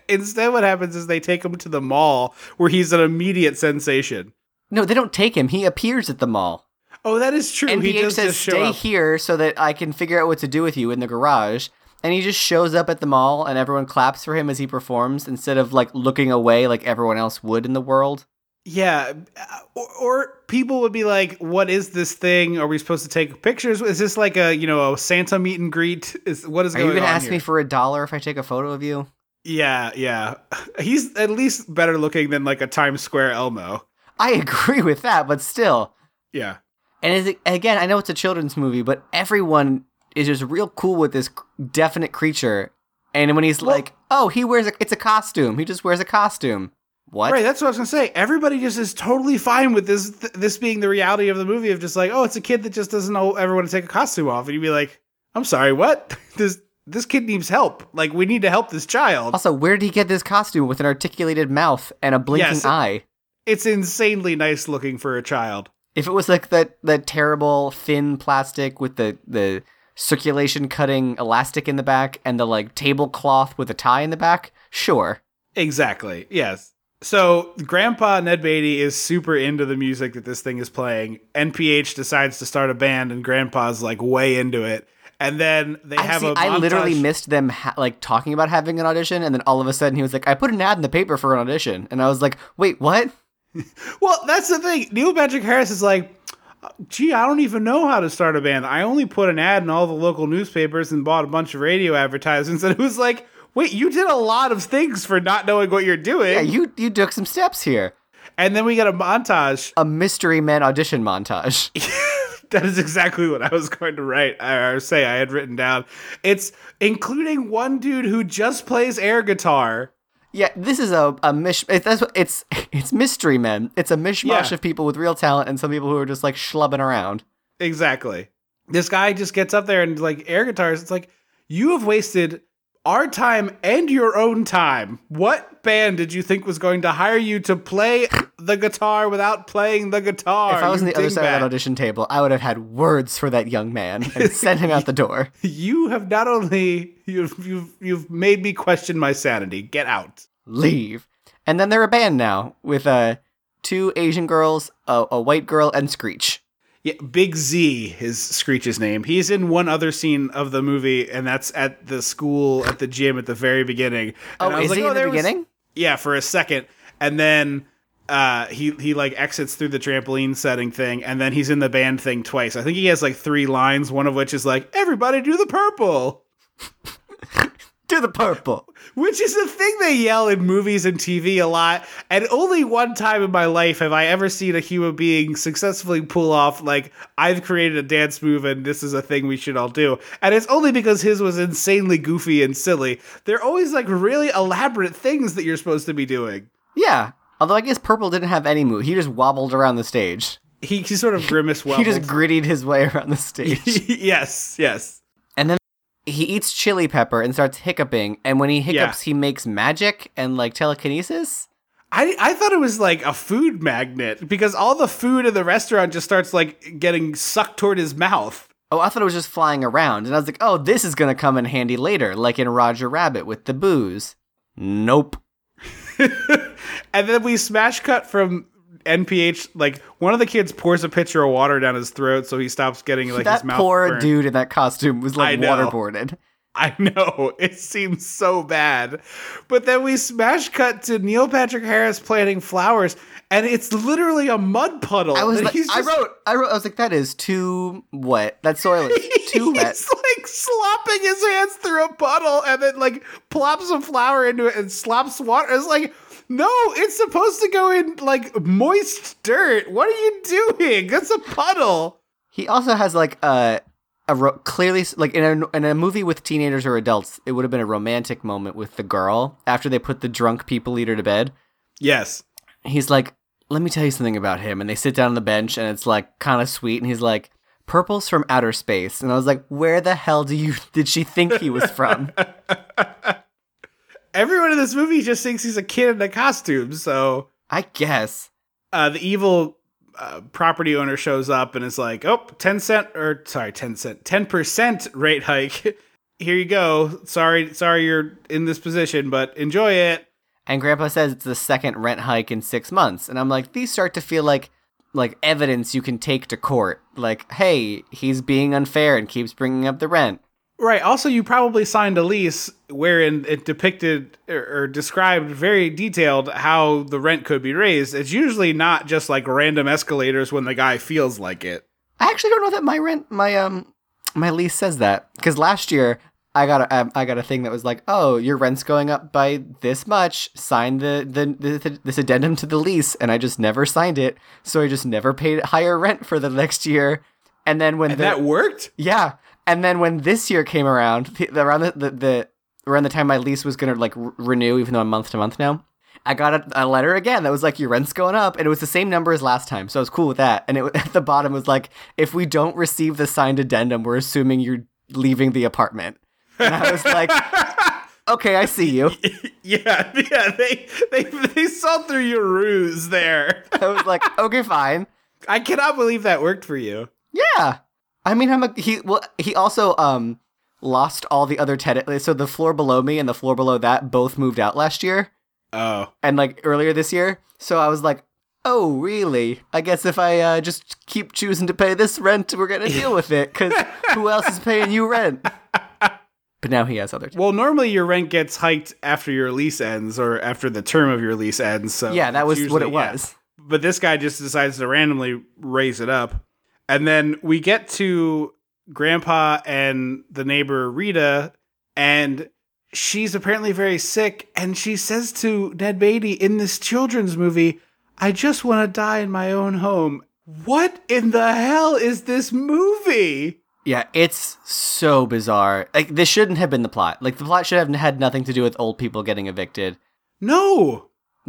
Instead, what happens is they take him to the mall where he's an immediate sensation.
No, they don't take him. He appears at the mall.
Oh, that is true.
And
he
says, "Stay here so that I can figure out what to do with you in the garage." And he just shows up at the mall, and everyone claps for him as he performs instead of like looking away like everyone else would in the world.
Yeah, uh, or, or people would be like, "What is this thing? Are we supposed to take pictures? Is this like a you know a Santa meet and greet? Is what is
Are
going
you gonna
on
ask
here?
me for a dollar if I take a photo of you?
yeah, yeah. [LAUGHS] He's at least better looking than like a Times Square Elmo.
I agree with that, but still.
Yeah,
And is it, again, I know it's a children's movie, but everyone is just real cool with this definite creature. And when he's like, "Oh, he wears a it's a costume. He just wears a costume." What?
right. That's what I was gonna say. Everybody just is totally fine with this. Th- this being the reality of the movie of just like, oh, it's a kid that just doesn't know ever want to take a costume off, and you'd be like, I'm sorry, what? [LAUGHS] this this kid needs help. Like, we need to help this child.
Also, where did he get this costume with an articulated mouth and a blinking
Yes.
eye?
It's insanely nice looking for a child.
If it was like that that terrible thin plastic with the the circulation cutting elastic in the back and the like tablecloth with a tie in the back, sure.
Exactly. Yes. So Grandpa Ned Beatty is super into the music that this thing is playing. NPH decides to start a band, and Grandpa's like way into it. And then they
I
have
see.
a
I literally missed them ha- like talking about having an audition, and then all of a sudden he was like, "I put an ad in the paper for an audition," and I was like, "Wait, what?" [LAUGHS]
Well, that's the thing. Neil Patrick Harris is like, gee, I don't even know how to start a band. I only put an ad in all the local newspapers and bought a bunch of radio advertisements. [LAUGHS] And it was like, wait, you did a lot of things for not knowing what you're doing.
Yeah, you you took some steps here.
and then we got a montage.
A mystery man audition montage. [LAUGHS]
That is exactly what I was going to write or say I had written down. It's including one dude who just plays air guitar.
Yeah, this is a a mish. It, that's what it's [LAUGHS] it's mystery men. It's a mishmash
Yeah.
of people with real talent and some people who are just like schlubbing around.
Exactly. This guy just gets up there and like air guitars. It's like you have wasted our time and your own time. What band did you think was going to hire you to play the guitar without playing the guitar?
if I was on the other side of that audition table, I would have had words for that young man and [LAUGHS] sent him out the door.
you have not only you've you've you've made me question my sanity. Get out.
Leave. And then they're a band now with uh two Asian girls, a, a white girl, and Screech.
Yeah, Big Z is Screech's name. He's in one other scene of the movie, and that's at the school at the gym at the very beginning.
Oh,
And I was
is
like,
he in the
there was-
beginning?
yeah, for a second, and then uh, he he like exits through the trampoline setting thing, and then he's in the band thing twice. I think he has like three lines, one of which is like "Everybody do the purple," [LAUGHS]
Do the purple.
which is a thing they yell in movies and TV a lot. And only one time in my life have I ever seen a human being successfully pull off like I've created a dance move and this is a thing we should all do. And it's only because his was insanely goofy and silly. They're always like really elaborate things that you're supposed to be doing.
Yeah. Although I guess purple didn't have any move. He just wobbled around the stage.
He, he sort of grimace [LAUGHS]
He just grittied his way around the stage. [LAUGHS]
yes, yes.
He eats chili pepper and starts hiccuping. And when he hiccups, he makes magic and like telekinesis.
I, I thought it was like a food magnet because all the food in the restaurant just starts like getting sucked toward his mouth.
Oh, I thought it was just flying around. And I was like, oh, this is going to come in handy later, like in Roger Rabbit with the booze. Nope. [LAUGHS]
And then we smash cut from NPH. Like one of the kids pours a pitcher of water down his throat, so he stops getting like
that
his mouth.
poor
burned.
dude in that costume was like waterboarded. [LAUGHS]
I know it seems so bad, but then we smash cut to Neil Patrick Harris planting flowers, and it's literally a mud puddle.
I was like,
he's
I wrote, I wrote, I was like, that is too wet. That soil is [LAUGHS] too wet.
He's like slopping his hands through a puddle and then like plops some flour into it and slops water. It's like, no, it's supposed to go in like moist dirt. What are you doing? That's a puddle.
He also has like a a ro- clearly like in a in a movie with teenagers or adults, it would have been a romantic moment with the girl after they put the drunk people eater to bed.
Yes.
He's like, "Let me tell you something about him," and they sit down on the bench, and it's like kind of sweet, and he's like. Purple's from outer space, and I was like, "Where the hell do you [LAUGHS] did she think he was from?" [LAUGHS]
Everyone in this movie just thinks he's a kid in a costume. So
I guess.
uh, the evil uh, property owner shows up and is like, "Oh, 10 cent or sorry, 10 cent, 10% rate hike. [LAUGHS] Here you go. Sorry, sorry you're in this position, but enjoy it."
And Grandpa says it's the second rent hike in six months, and I'm like, these start to feel like like evidence you can take to court. Like, hey, he's being unfair and keeps bringing up the rent.
Right. Also, you probably signed a lease wherein it depicted or, or described very detailed how the rent could be raised. It's usually not just like random escalators when the guy feels like it.
I actually don't know that my rent, my um, my lease says that because last year I got a I got a thing that was like, oh, your rent's going up by this much. Sign the, the the this addendum to the lease, and I just never signed it, so I just never paid higher rent for the next year. And then when
And
the,
that worked?
Yeah, and then when this year came around, the, around the, the the around the time my lease was gonna like r- renew, even though I'm month to month now, I got a, a letter again that was like your rent's going up, and it was the same number as last time, so I was cool with that. And it [LAUGHS] at the bottom was like, if we don't receive the signed addendum, we're assuming you're leaving the apartment. And I was like, [LAUGHS] okay, I see you. [LAUGHS]
Yeah, yeah. They they they saw through your ruse there.
I was like, okay, fine.
I cannot believe that worked for you.
Yeah. I mean, I'm a, he. Well, he also um lost all the other tenants. So the floor below me and the floor below that both moved out last year.
Oh,
and like earlier this year. So I was like, oh, really? I guess if I uh, just keep choosing to pay this rent, we're gonna deal with it. Because [LAUGHS] who else is paying you rent? But now he has other.
well, normally your rent gets hiked after your lease ends or after the term of your lease ends. So
yeah, that was what it
usually- yeah.
was.
but this guy just decides to randomly raise it up. And then we get to Grandpa and the neighbor Rita, and she's apparently very sick. And she says to Ned Beatty in this children's movie, I just want to die in my own home. What in the hell is this movie?
Yeah, it's so bizarre. Like this shouldn't have been the plot. Like the plot should have had nothing to do with old people getting evicted.
No.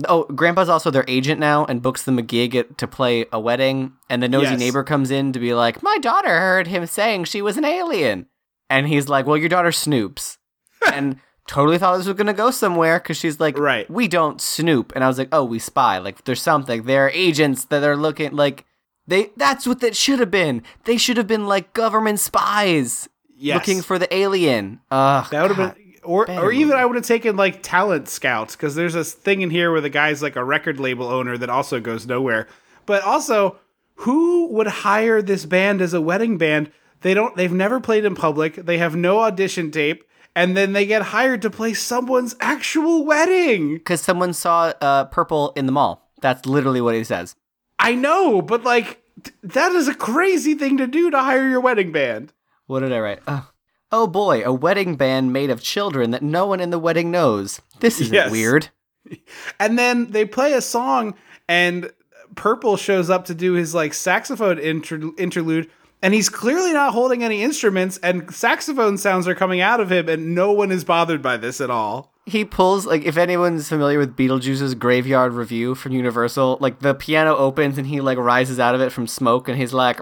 Oh, Grandpa's also their agent now and books them a gig at, to play a wedding. And the nosy
Yes.
neighbor comes in to be like, "My daughter heard him saying she was an alien," and he's like, "Well, your daughter snoops," [LAUGHS] and totally thought this was gonna go somewhere because she's like,
Right.
we don't snoop," and I was like, "Oh, we spy. Like, there's something. They're agents that are looking like." They, that's what that should have been. They should have been like government spies
Yes.
looking for the alien. Ugh,
That would have been, or or even
movie.
I would have taken like talent scouts because there's this thing in here where the guy's like a record label owner that also goes nowhere. But also, who would hire this band as a wedding band? They don't they've never played in public. They have no audition tape and then they get hired to play someone's actual wedding.
Because someone saw uh, purple in the mall. That's literally what he says.
I know, but like th- that is a crazy thing to do to hire your wedding band.
What did I write? Oh. Oh boy, a wedding band made of children that no one in the wedding knows. This isn't
Yes.
weird. [LAUGHS]
And then they play a song, and Purple shows up to do his like saxophone inter- interlude, and he's clearly not holding any instruments, and saxophone sounds are coming out of him, and no one is bothered by this at all.
He pulls like if anyone's familiar with Beetlejuice's Graveyard Revue from Universal, like the piano opens and he like rises out of it from smoke and he's like.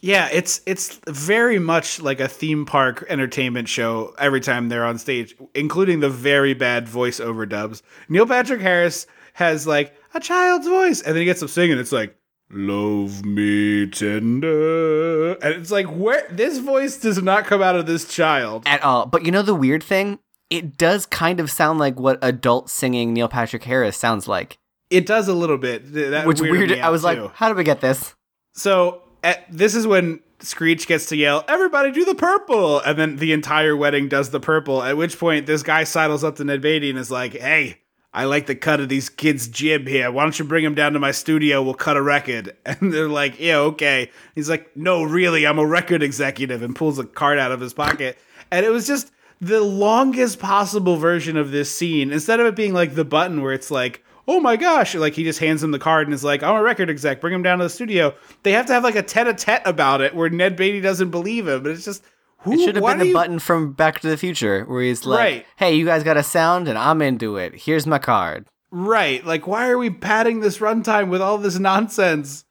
Yeah, it's it's very much like a theme park entertainment show every time they're on stage, including the very bad voice overdubs. Neil Patrick Harris has like a child's voice, and then he gets up singing. It's like "Love Me Tender," and it's like where this voice does not come out of this child.
at all. But you know the weird thing? It does kind of sound like what adult singing Neil Patrick Harris sounds like.
It does a little bit. That
Which weird I was like, how did we get this?
So at, this is when Screech gets to yell, "Everybody do the purple!" And then the entire wedding does the purple. At which point, this guy sidles up to Ned Beatty and is like, "Hey, I like the cut of these kids' jib here. Why don't you bring them down to my studio? We'll cut a record." [LAUGHS] And they're like, "Yeah, okay." He's like, "No, really, I'm a record executive," and pulls a card out of his pocket. And it was just the longest possible version of this scene. Instead of it being like the button where it's like oh my gosh, like he just hands him the card and is like, I'm a record exec, bring him down to the studio. They have to have like a tete a tete about it where Ned Beatty doesn't believe him. But it's just, who,
It should have been the
you-
button from Back to the Future where he's like,
Right.
hey, you guys got a sound and I'm into it. Here's my card.
Right. Like, why are we padding this runtime with all this nonsense?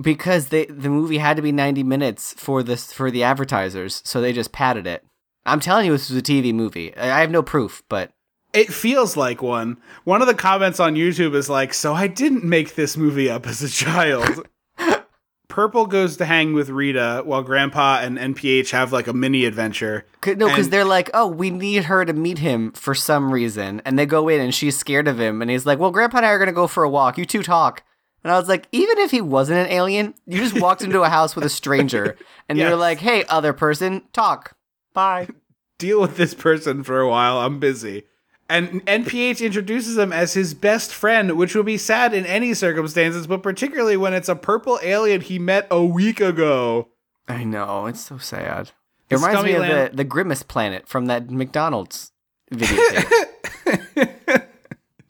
Because they the movie had to be 90 minutes for this for the advertisers, so they just padded it. I'm telling you this was a TV movie. I have no proof, but
It feels like one. One of the comments on YouTube is like, so I didn't make this movie up as a child. [LAUGHS] Purple goes to hang with Rita while Grandpa and NPH have like a mini adventure.
C- No, because
And-
they're like, oh, we need her to meet him for some reason. And they go in and she's scared of him. And he's like, well, Grandpa and I are going to go for a walk. You two talk. And I was like, even if he wasn't an alien, you just walked into a house with a stranger [LAUGHS] and you're
Yes.
like, hey, other person, talk. Bye. [LAUGHS]
deal with this person for a while. I'm busy. And NPH introduces him as his best friend, which would be sad in any circumstances, but particularly when it's a purple alien he met a week ago.
I know. It's so sad. It reminds me of
land-
the, the Grimace Planet from that McDonald's video [LAUGHS]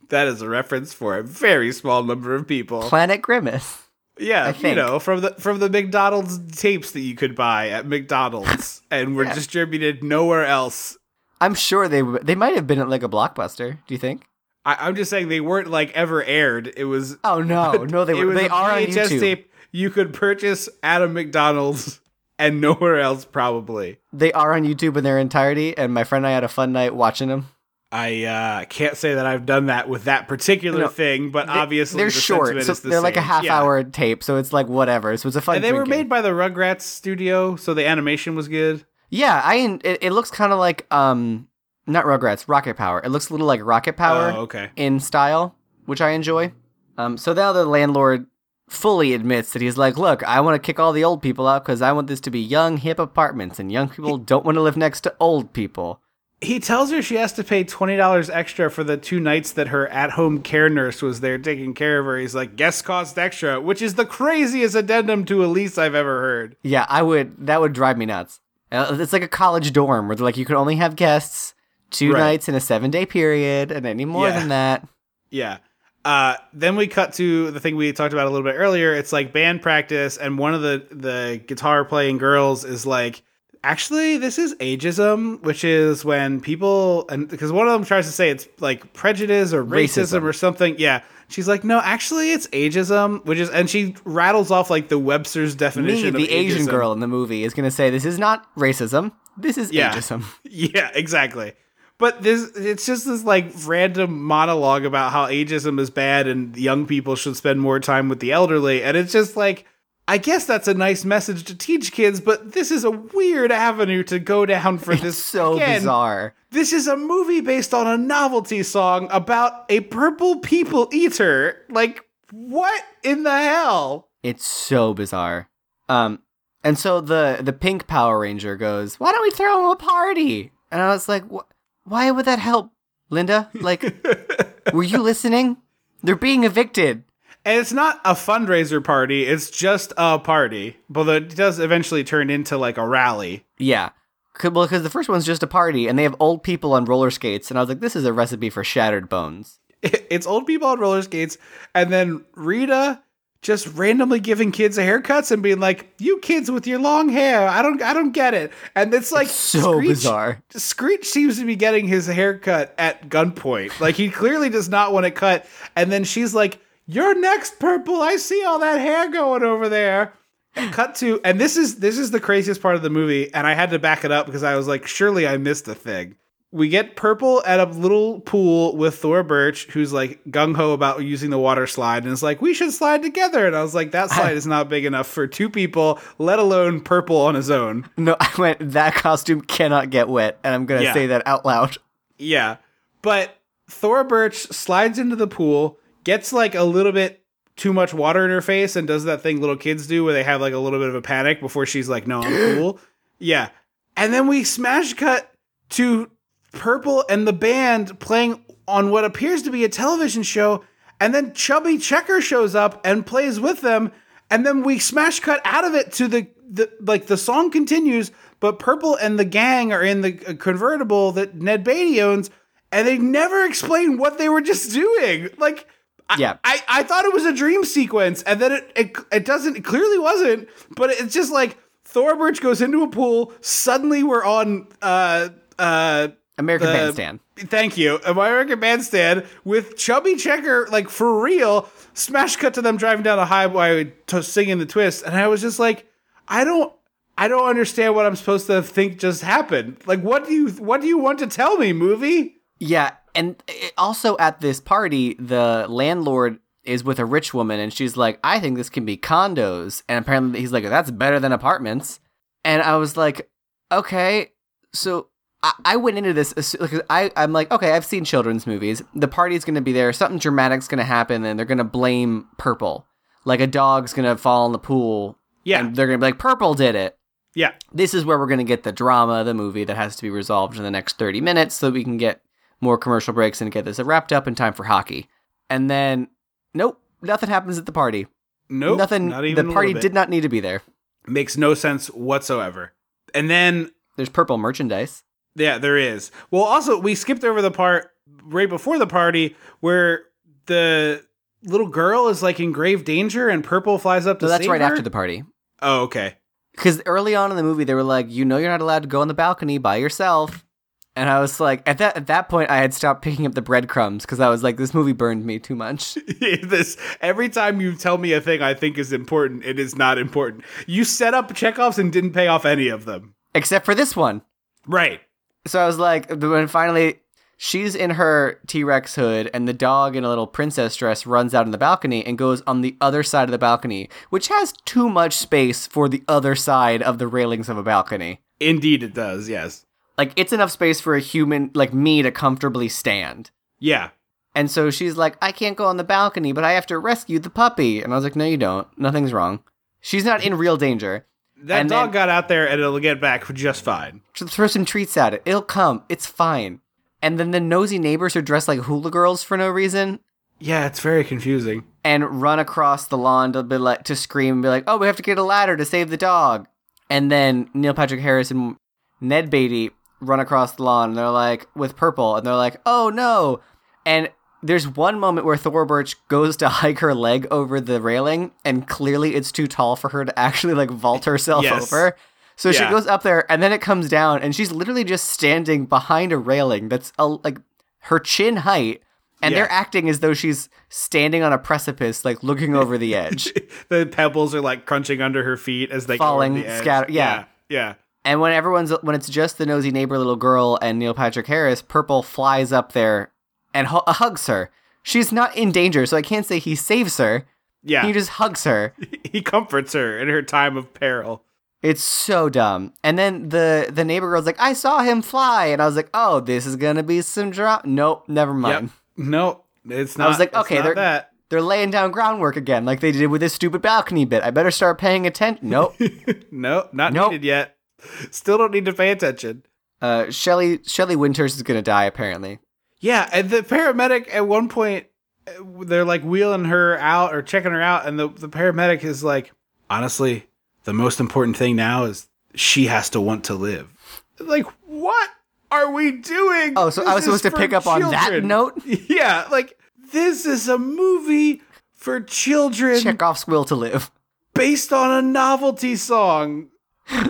That is a reference for a very small number of people.
Planet Grimace.
yeah, you know, from the from the McDonald's tapes that you could buy at McDonald's [LAUGHS] and were distributed nowhere else.
I'm sure they w- they might have been at like a blockbuster. Do you think?
I, I'm just saying they weren't like ever aired. It was
Oh no, [LAUGHS] no, they were. They
a
are on YouTube.
tape you could purchase at a McDonald's [LAUGHS] and nowhere else probably.
They are on YouTube in their entirety, and my friend and I had a fun night watching them.
I uh, can't say that I've done that with that particular
No,
thing, but obviously
they're
the
short, so
is the
they're like a half
Yeah.
hour tape, so it's like whatever. So it's a fun.
And they were made by the Rugrats studio, so the animation was good.
Yeah, I. It, it looks kind of like um, not Rugrats, Rocket Power. It looks a little like Rocket Power
Oh, okay.
in style, which I enjoy. Um, so now the landlord fully admits that he's like, look, I want to kick all the old people out because I want this to be young, hip apartments, and young people don't want to live next to old people.
He tells her she has to pay twenty dollars extra for the two nights that her at-home care nurse was there taking care of her. He's like, guest cost extra, which is the craziest addendum to a lease I've ever heard.
Yeah, I would. That would drive me nuts. Uh, It's like a college dorm where they're like, you can only have guests two
Right.
nights in a seven day period, and any more
Yeah.
than that.
Yeah. Uh, then we cut to the thing we talked about a little bit earlier. It's like band practice, and one of the the guitar playing girls is like, actually, this is ageism, which is when people and because one of them tries to say it's like prejudice or racism,
Racism.
or something. Yeah. She's like, no, actually, it's ageism, which is, and she rattles off like the Webster's definition.
Me,
the
Asian
ageism.
girl in the movie, is going to say, this is not racism. This is
Yeah.
ageism. [LAUGHS]
Yeah, exactly. But this it's just this like random monologue about how ageism is bad and young people should spend more time with the elderly and it's just like I guess that's a nice message to teach kids, but this is a weird avenue to go down for this.
It's so
Again,
bizarre.
This is a movie based on a novelty song about a purple people eater. Like, what in the hell?
It's so bizarre. Um, and so the the pink Power Ranger goes, "Why don't we throw him a party?" And I was like, "Wh- "Why would that help, Linda? Like, [LAUGHS] were you listening? They're being evicted."
And it's not a fundraiser party, it's just a party. But it does eventually turn into like a rally.
Yeah. Well, because the first one's just a party, and they have old people on roller skates, and I was like, "This is a recipe for shattered bones." [LAUGHS]
It's old people on roller skates, and then Rita just randomly giving kids haircuts and being like, "You kids with your long hair, I don't, I don't get it." And it's like
so bizarre.
Screech seems to be getting his haircut at gunpoint. Like he clearly does not want it cut. And then she's like, "You're next, purple. I see all that hair going over there." And cut to, and this is this is the craziest part of the movie, and I had to back it up because I was like, surely I missed a thing. We get purple at a little pool with Thora Birch, who's like gung ho about using the water slide, and is like, we should slide together. And I was like, that slide is not big enough for two people, let alone purple on his own.
No, I went, that costume cannot get wet, and I'm gonna
Yeah.
say that out loud.
Yeah. But Thora Birch slides into the pool, gets like a little bit too much water in her face, and does that thing little kids do where they have like a little bit of a panic before she's like, no, I'm [GASPS] cool. Yeah. And then we smash cut to Purple and the band playing on what appears to be a television show. And then Chubby Checker shows up and plays with them. And then we smash cut out of it to the, the like the song continues, but Purple and the gang are in the uh, convertible that Ned Beatty owns, and they never explain what they were just doing. Like, I,
Yeah.
I, I thought it was a dream sequence, and then it, it it doesn't it clearly wasn't, but it's just like Thora Birch goes into a pool, suddenly we're on uh uh
American
the-
Bandstand.
Thank you. American Bandstand with Chubby Checker, like for real. Smash cut to them driving down a highway to singing the twist, and I was just like, I don't, I don't understand what I'm supposed to think just happened. Like, what do you, what do you want to tell me, movie?
Yeah, and also at this party, the landlord is with a rich woman, and she's like, "I think this can be condos," and apparently he's like, "That's better than apartments." And I was like, "Okay." So I, I went into this because I I'm like, okay, I've seen children's movies. The party's gonna be there, something dramatic's gonna happen, and they're gonna blame Purple, like a dog's gonna fall in the pool.
Yeah.
and they're gonna be like, "Purple did it."
Yeah,
this is where we're going to get the drama of the movie that has to be resolved in the next 30 minutes so we can get more commercial breaks and get this wrapped up in time for hockey. And then, nope, nothing happens at the party.
nope,
nothing.
Not even
the party did not need to be there.
makes no sense whatsoever. And then
There's purple merchandise.
Yeah, there is. Well, also we skipped over the part right before the party where the little girl is like in grave danger and Purple flies up to
So that's right
her?
after the party.
Oh, okay.
Because early on in the movie, they were like, you know, you're not allowed to go on the balcony by yourself. And I was like, at that at that point, I had stopped picking up the breadcrumbs because I was like, this movie burned me too much. [LAUGHS]
this every time you tell me a thing I think is important, it is not important. You set up checkoffs and didn't pay off any of them.
Except for this one.
Right.
So I was like, when finally she's in her T Rex hood, and the dog in a little princess dress runs out on the balcony and goes on the other side of the balcony, which has too much space for the other side of the railings of a balcony.
Indeed it does. Yes.
Like, it's enough space for a human like me to comfortably stand.
Yeah.
And so she's like, I can't go on the balcony, but I have to rescue the puppy. And I was like, No, you don't. Nothing's wrong. She's not in real danger.
That
And
dog
then-
got out there and it'll get back just fine.
Throw some treats at it. It'll come. It's fine. And then the nosy neighbors are dressed like hula girls for no reason.
Yeah, it's very confusing.
and run across the lawn to be like to scream and be like, "Oh, we have to get a ladder to save the dog." And then Neil Patrick Harris and Ned Beatty run across the lawn and they're like with purple and they're like, "Oh no!" And there's one moment where Thora Birch goes to hike her leg over the railing, and clearly it's too tall for her to actually like vault herself
Yes.
over. So she goes up there, and then it comes down, and she's literally just standing behind a railing that's a, like her chin height, and
Yeah.
they're acting as though she's standing on a precipice, like looking over the [LAUGHS] edge.
the pebbles are like crunching under her feet as they
Falling,
the
scatter- yeah.
yeah,
and when everyone's when it's just the nosy neighbor little girl and Neil Patrick Harris, Purple flies up there and hu- hugs her. She's not in danger, so I can't say he saves her.
yeah.
He just hugs her. [LAUGHS]
he comforts her in her time of peril.
It's so dumb. And then the the neighbor girl's like, "I saw him fly," and I was like, "Oh, this is gonna be some drama." Nope, never mind.
Yep. No, it's not.
I was like, okay, they're
that.
They're laying down groundwork again, like they did with this stupid balcony bit. I better start paying attention. Nope. [LAUGHS]
nope, not
Nope.
needed yet. [LAUGHS] Still don't need to pay attention.
uh, Shelley Shelley Winters is gonna die apparently.
Yeah, and the paramedic at one point they're like wheeling her out or checking her out, and the, the paramedic is like, honestly, the most important thing now is she has to want to live. Like, what are we doing?
Oh, so I was supposed to pick up on that note? [LAUGHS]
Yeah, like this is a movie for children
Chekhov's will to live.
based on a novelty song.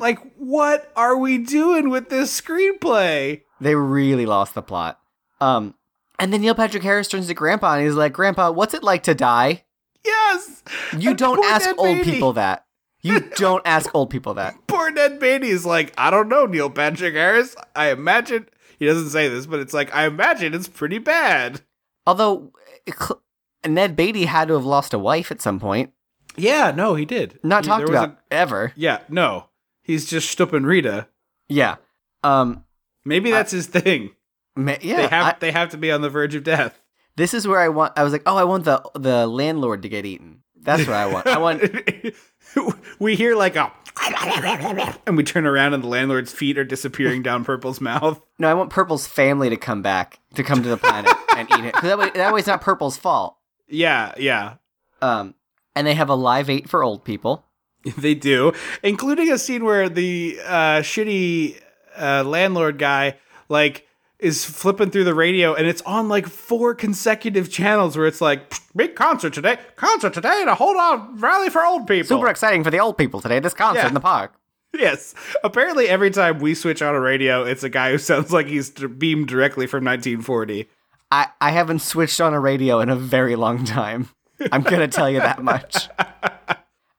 Like, what are we doing with this screenplay?
They really lost the plot. Um, and then Neil Patrick Harris turns to Grandpa and he's like, "Grandpa, what's it like to die?"
Yes,
You
And
don't ask
Ned
old
Beatty.
people that. You [LAUGHS] don't ask old people that.
Poor Ned Beatty is like, I don't know, Neil Patrick Harris. I imagine he doesn't say this, but it's like I imagine it's pretty bad.
Although cl- Ned Beatty had to have lost a wife at some point.
Yeah, no, he did.
Not
He-
talked about ever.
yeah, no, he's just stooping Rita.
Yeah. Um.
Maybe that's his thing.
ma- yeah.
they have
I-
they have to be on the verge of death.
this is where I want. I was like, oh, I want the the landlord to get eaten. That's what I want. I want. [LAUGHS]
we hear like a, [LAUGHS] and we turn around and the landlord's feet are disappearing down Purple's mouth. [LAUGHS]
No, I want Purple's family to come back to come to the planet and eat it. that way, that way, it's not Purple's fault.
Yeah, yeah,
Um. And they have a live eight for old people. [LAUGHS]
they do, including a scene where the uh, shitty uh, landlord guy like is flipping through the radio and it's on like four consecutive channels where it's like big concert today, concert today to hold on rally for old people.
Super exciting for the old people today. This concert
Yeah.
in the park. [LAUGHS]
Yes. Apparently, every time we switch on a radio, it's a guy who sounds like he's beamed directly from 1940.
I, I haven't switched on a radio in a very long time. I'm gonna tell you that much. [LAUGHS]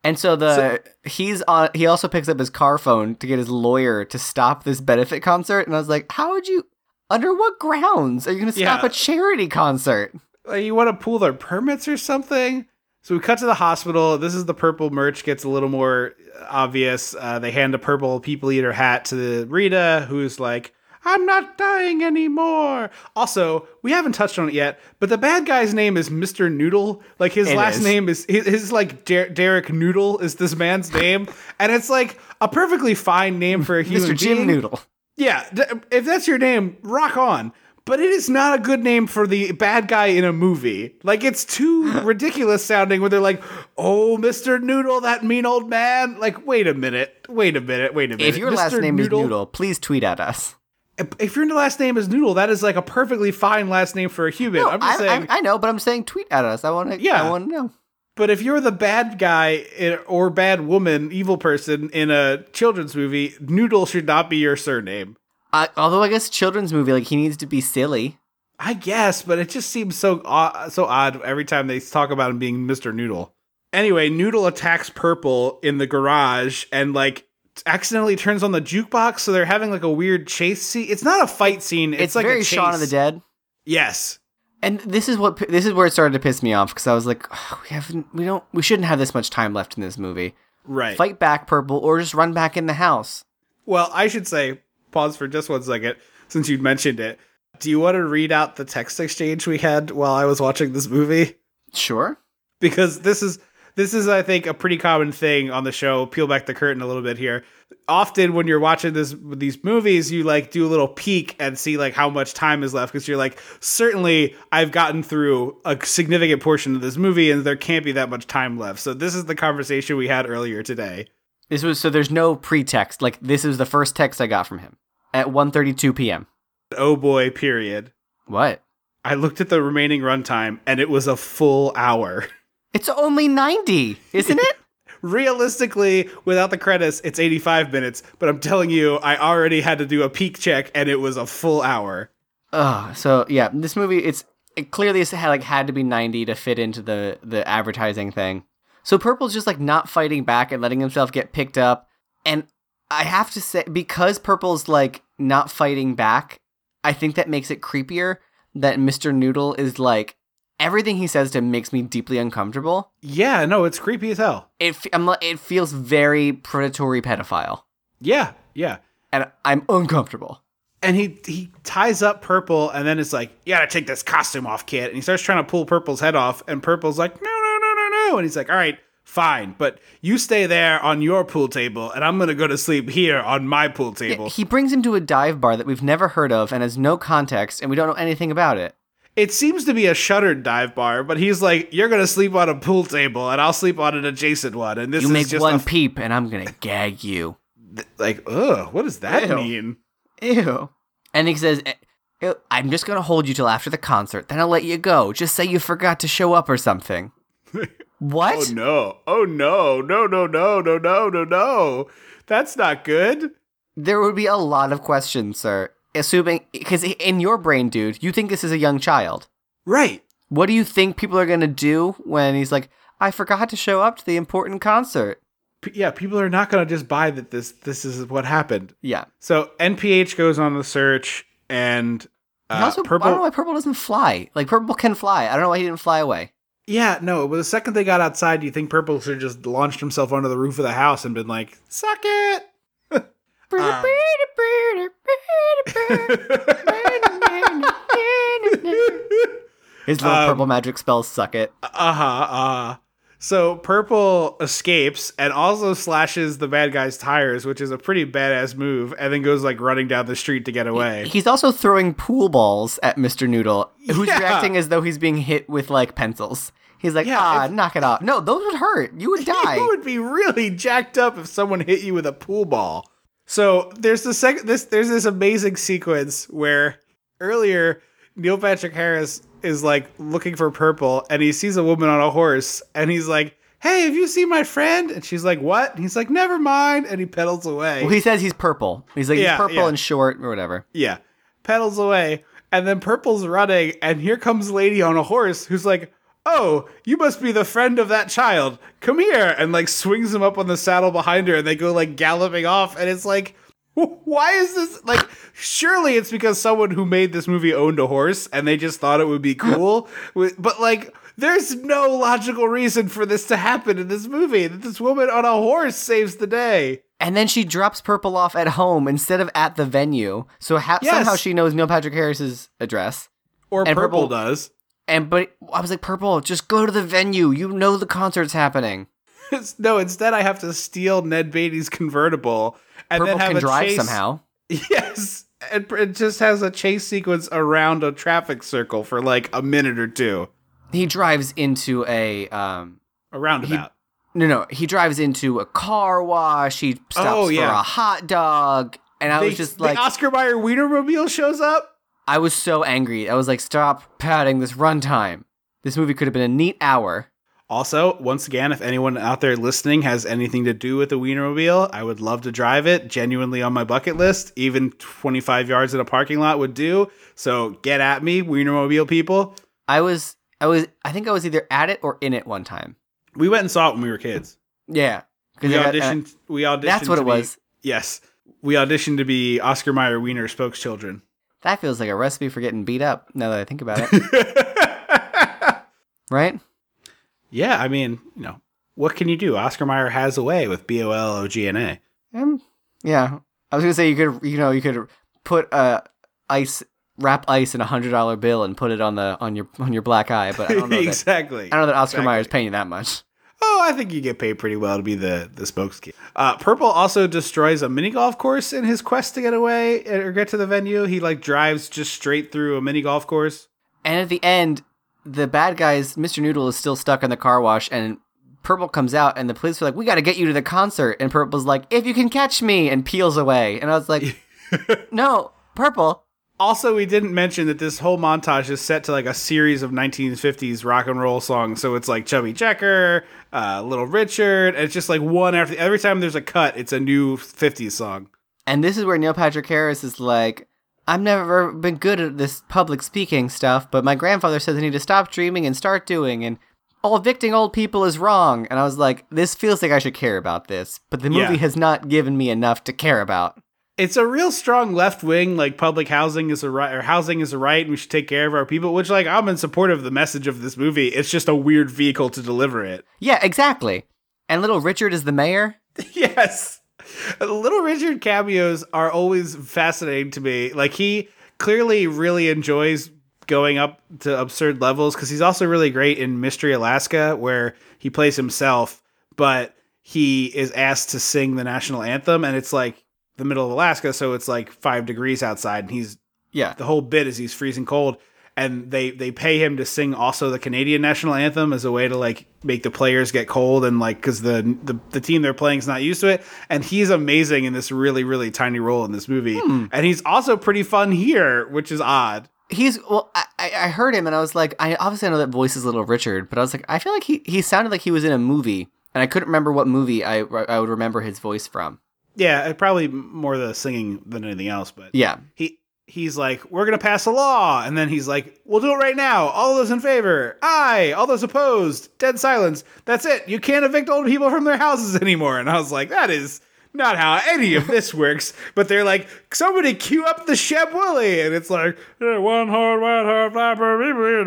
And so the he's on he also picks up his car phone to get his lawyer to stop this benefit concert and I was like, How would you under what grounds are you gonna stop
Yeah.
a charity concert?
Like, you want to pull their permits or something? So we cut to the hospital. This is the purple merch gets a little more obvious. Uh, they hand a purple people eater hat to the Rita, who's like, "I'm not dying anymore." Also, we haven't touched on it yet, but the bad guy's name is Mister Noodle. Like his
It
last
is.
name is his, his like Der- Derek Noodle is this man's name, and it's like a perfectly fine name for a human
Mr. Jim
being.
Noodle.
Yeah, th- if that's your name, rock on. But it is not a good name for the bad guy in a movie. Like it's too [GASPS] ridiculous sounding when they're like, "Oh, Mr. Noodle, that mean old man." Like, wait a minute, wait a minute, wait a minute.
If your last
Mr.
name is Noodle, please tweet at us.
If- your last name is Noodle, that is like a perfectly fine last name for a human.
No,
I'm just
I,
saying.
I, I know, but I'm saying tweet at us. I want to.
Yeah.
I want to know.
but if you're the bad guy in, or bad woman, evil person in a children's movie, Noodle should not be your surname.
I, although I guess children's movie, like he needs to be silly.
I guess, but it just seems so odd, so odd every time they talk about him being Mr. Noodle. Anyway, Noodle attacks Purple in the garage and like accidentally turns on the jukebox, so they're having like a weird chase scene. It's not a fight scene. It's,
It's,
like
very
a chase.
Shaun of the Dead.
Yes.
And this is what this is where it started to piss me off because I was like, "Ugh, we haven't, we don't, we shouldn't have this much time left in this movie.
Right.
Fight back, Purple, or just run back in the house.
Well, I should say, pause for just one second, since you mentioned it. Do you want to read out the text exchange we had while I was watching this movie?
Sure.
because this is this is I think a pretty common thing on the show. Peel back the curtain a little bit here. Often when you're watching this these movies, you like do a little peek and see like how much time is left because you're like, certainly I've gotten through a significant portion of this movie and there can't be that much time left. So this is the conversation we had earlier today.
This was so there's no pretext. Like this is the first text I got from him at 1:32 p.m.
Oh boy, period.
What?
I looked at the remaining runtime and it was a full hour. [LAUGHS]
It's only 90, isn't it? [LAUGHS]
realistically, without the credits, it's 85 minutes. But I'm telling you, I already had to do a peak check, and it was a full hour.
Ugh. So yeah, this movie it's it clearly it's had like had to be 90 to fit into the the advertising thing. So Purple's just like not fighting back and letting himself get picked up. And I have to say because Purple's like not fighting back, I think that makes it creepier that Mr. Noodle is like everything he says to him makes me deeply uncomfortable.
Yeah, no, it's creepy as hell.
It I'm it feels very predatory pedophile
Yeah, yeah.
and I'm uncomfortable.
and he he ties up Purple, and then it's like, you gotta take this costume off, kid. And he starts trying to pull Purple's head off, and Purple's like, no, no, no, no, no. And he's like, all right, fine, but you stay there on your pool table, and I'm gonna go to sleep here on my pool table.
He brings him to a dive bar that we've never heard of and has no context, and we don't know anything about it.
It seems to be a shuttered dive bar, but he's like, you're gonna sleep on a pool table, and I'll sleep on an adjacent one. And this
You
is
make
just
one
a,
peep, and I'm gonna [LAUGHS] gag you.
like, ugh, what does that
Ew.
mean?
Ew. And he says, "Eh, I'm just gonna hold you till after the concert, then I'll let you go. Just say you forgot to show up or something. [LAUGHS] what?
Oh no! Oh no! No! No! No! No! No! No! No! That's not good.
There would be a lot of questions, sir. Assuming, because in your brain, dude, you think this is a young child.
Right.
What do you think people are gonna do when he's like, I forgot to show up to the important concert?
P- yeah, people are not going to just buy that this this is what happened.
Yeah.
So NPH goes on the search, and
And
uh,
also,
purple.
I don't know why Purple doesn't fly. Like, Purple can fly. I don't know why he didn't fly away.
Yeah, no. But the second they got outside, do you think Purple should have just launched himself onto the roof of the house and been like, "Suck it." Um, [LAUGHS]
His little
Um,
purple magic spells suck it.
Uh huh. Uh. So Purple escapes and also slashes the bad guy's tires, which is a pretty badass move, and then goes like running down the street to get away.
He's also throwing pool balls at Mr. Noodle, who's
Yeah.
reacting as though he's being hit with like pencils. He's like,
Yeah,
ah,
if-
knock it off. No, those would hurt. You would [LAUGHS] die.
You would be really jacked up if someone hit you with a pool ball. So there's the second this there's this amazing sequence where earlier Neil Patrick Harris is like looking for purple and he sees a woman on a horse and he's like, Hey, have you seen my friend? And she's like, What? And he's like, Never mind. And he pedals away.
well, he says he's purple. He's like,
Yeah,
he's purple
yeah.
and short or whatever.
Yeah. Pedals away. And then Purple's running, and here comes lady on a horse who's like, Oh, you must be the friend of that child. Come here. And like swings him up on the saddle behind her, and they go like galloping off. And it's like, [LAUGHS] why is this like surely it's because someone who made this movie owned a horse and they just thought it would be cool [LAUGHS] but like there's no logical reason for this to happen in this movie that this woman on a horse saves the day
And then she drops Purple off at home instead of at the venue. So ha-
Yes.
somehow she knows Neil Patrick Harris's address.
or purple,
Purple-
does
And but I was like, Purple, just go to the venue. You know the concert's happening. [LAUGHS]
no, instead I have to steal Ned Beatty's convertible and
Purple
then have
can
a
drive
chase.
somehow. [LAUGHS]
Yes, it, it just has a chase sequence around a traffic circle for like a minute or two.
He drives into a um
A roundabout.
no no he drives into a car wash. He stops
Oh,
for a hot dog. And I
They-
was just
the
like,
Oscar Mayer Wienermobile shows up.
I was so angry. I was like, stop padding this runtime. This movie could have been a neat hour.
Also, once again, if anyone out there listening has anything to do with the Wienermobile, I would love to drive it. Genuinely on my bucket list. Even 25 yards in a parking lot would do. So get at me, Wienermobile people.
I was, I was, I think I was either at it or in it one time.
We went and saw it when we were kids.
Yeah,
We
got- uh,
auditioned. we auditioned.
that's what it
be-
was.
Yes, we auditioned to be Oscar Mayer Wiener spokes-children.
That feels like a recipe for getting beat up. Now that I think about it, [LAUGHS] right?
yeah, I mean, you know, what can you do? Oscar Mayer has a way with B O L O G N A.
Um, yeah. I was gonna say you could, you know, you could put uh, ice, wrap ice in a hundred dollar bill and put it on the on your on your black eye, but I don't know that. [LAUGHS]
exactly.
I don't know that Oscar
Exactly.
Mayer's paying you that much.
Oh, I think you get paid pretty well to be the the spokeskid. Uh, Purple also destroys a mini golf course in his quest to get away or get to the venue. He like drives just straight through a mini golf course.
And at the end, the bad guys, Mr. Noodle is still stuck in the car wash, and Purple comes out, and the police are like, "We got to get you to the concert." And Purple's like, "If you can catch me," and peels away. And I was like, [LAUGHS] "No, Purple."
Also, we didn't mention that this whole montage is set to like a series of 1950s rock and roll songs. So it's like Chubby Checker, uh, Little Richard. And it's just like one after the, every time there's a cut, it's a new 50s song.
And this is where Neil Patrick Harris is like, I've never been good at this public speaking stuff, but my grandfather says I need to stop dreaming and start doing, and all evicting old people is wrong. And I was like, this feels like I should care about this, but the movie
Yeah.
has not given me enough to care about.
It's a real strong left wing, like public housing is a right, or housing is a right, and we should take care of our people. Which, like, I'm in support of the message of this movie. It's just a weird vehicle to deliver it.
Yeah, exactly. And little Richard is the mayor. [LAUGHS]
yes, Little Richard cameos are always fascinating to me. Like he clearly really enjoys going up to absurd levels because he's also really great in Mystery Alaska, where he plays himself, but he is asked to sing the national anthem, and it's like the middle of Alaska, so it's like five degrees outside, and he's
Yeah.
the whole bit is he's freezing cold and they they pay him to sing also the Canadian national anthem as a way to like make the players get cold and like cuz the, the the team they're playing is not used to it and he's amazing in this really really tiny role in this movie hmm. and he's also pretty fun here which is odd
He's well. I, I I heard him and I was like, I obviously I know that voice is Little Richard, but I was like, I feel like he he sounded like he was in a movie, and I couldn't remember what movie I I would remember his voice from.
Yeah probably more the singing than anything else but
Yeah,
he he's like we're gonna pass a law and then he's like we'll do it right now. All those in favor aye. All those opposed dead silence. That's it. You can't evict old people from their houses [LAUGHS] anymore. And i was like that is not how any of this works. But they're like somebody cue up the Sheb Wooley and it's like "Yeah, one heart white heart flapper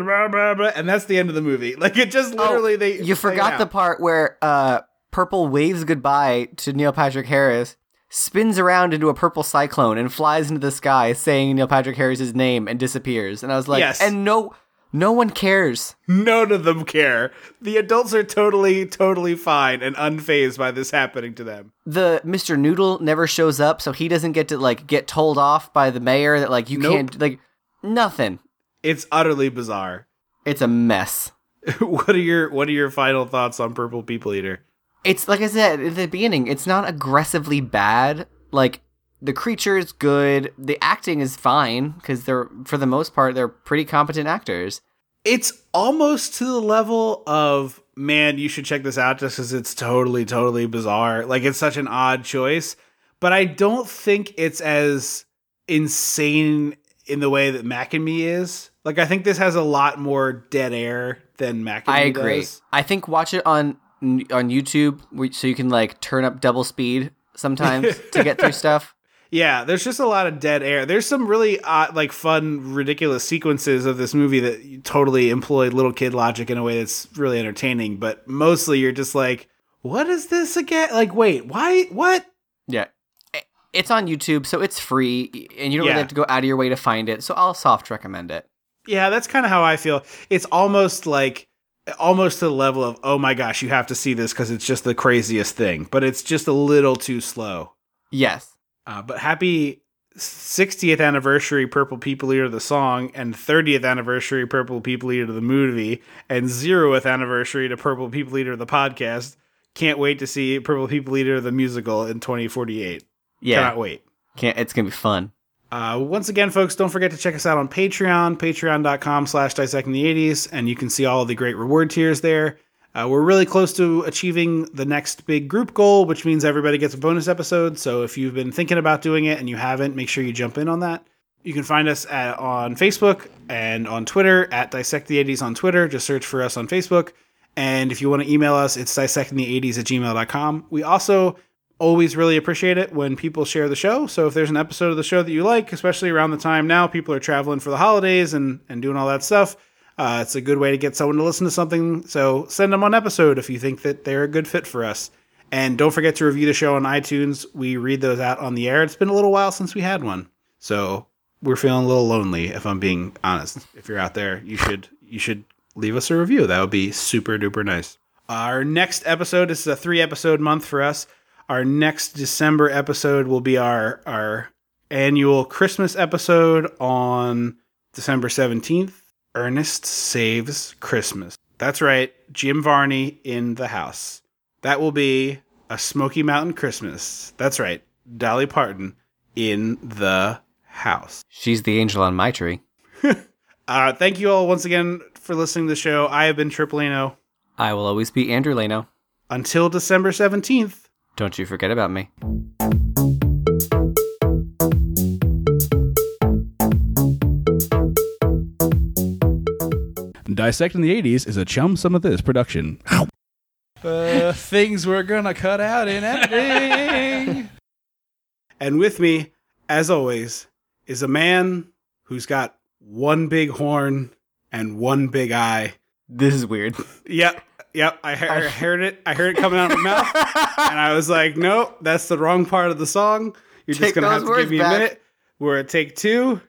blah, blah, blah," and that's the end of the movie. [LAUGHS] Like it just literally they
Oh, you
play it
forgot the part where uh Purple waves goodbye to Neil Patrick Harris, spins around into a purple cyclone and flies into the sky saying Neil Patrick Harris's name and disappears. And I was like,
Yes.
and no no one cares.
none of them care the adults are totally totally fine and unfazed by this happening to them
The Mr. Noodle never shows up, so he doesn't get to like get told off by the mayor that like you
Nope.
can't like nothing.
it's utterly bizarre
It's a mess. [LAUGHS]
what are your what are your final thoughts on Purple People Eater?
It's like I said at the beginning, it's not aggressively bad. Like the creature is good, the acting is fine because they're for the most part they're pretty competent actors.
It's almost to the level of man, you should check this out just because it's totally, totally bizarre. Like it's such an odd choice, but I don't think it's as insane in the way that Mac and Me is. Like I think this has a lot more dead air than Mac and
I
Me
agree.
does.
I think watch it on on YouTube so you can like turn up double speed sometimes to get through [LAUGHS] stuff.
Yeah, there's just a lot of dead air. There's some really odd, like fun, ridiculous sequences of this movie that totally employ little kid logic in a way that's really entertaining. But mostly, you're just like, "What is this again?" Like, wait, why? What?
Yeah. It's on YouTube, so it's free, and you don't
Yeah.
really have to go out of your way to find it. So I'll soft recommend it.
Yeah, that's kind of how I feel. It's almost like, almost to the level of, "Oh my gosh, you have to see this because it's just the craziest thing." But it's just a little too slow.
Yes.
Uh, but happy 60th anniversary Purple People Eater the song and 30th anniversary Purple People Eater the movie and 0th anniversary to Purple People Eater the podcast. Can't wait to see Purple People Eater the musical in 2048.
Yeah.
Cannot wait.
Can't. It's gonna be fun.
Uh, once again, folks, don't forget to check us out on Patreon, patreon.com slash dissecting the 80s, and you can see all the great reward tiers there. Uh, we're really close to achieving the next big group goal, which means everybody gets a bonus episode. So if you've been thinking about doing it and you haven't, make sure you jump in on that. You can find us at, on Facebook and on Twitter at Dissect the 80s on Twitter. Just search for us on Facebook. And if you want to email us, it's dissectingthe80s at gmail.com. We also always really appreciate it when people share the show. So if there's an episode of the show that you like, especially around the time now, people are traveling for the holidays and, and doing all that stuff. Uh, it's a good way to get someone to listen to something. So send them an episode if you think that they're a good fit for us. And don't forget to review the show on iTunes. We read those out on the air. It's been a little while since we had one. So we're feeling a little lonely if I'm being honest. If you're out there, you should you should leave us a review. That would be super duper nice. Our next episode this is a three episode month for us. Our next December episode will be our our annual Christmas episode on December 17th. Ernest Saves Christmas. That's right, Jim Varney in the house. That will be a Smoky Mountain Christmas. That's right, Dolly Parton in the house.
She's the angel on my tree. [LAUGHS]
Uh, thank you all once again for listening to the show. I have been Triple Tripolino.
I will always be Andrew Leno.
Until December 17th.
Don't you forget about me.
Dissecting the 80s is a chum some of this production. Uh, things we're gonna cut out in editing. and with me, as always, is a man who's got one big horn and one big eye.
This is weird.
Yeah, Yep, I, he- I [LAUGHS] heard it. I heard it coming out of my mouth, and I was like, "Nope, that's the wrong part of the song. You're
Take
just gonna have to give me a minute." We're at take two.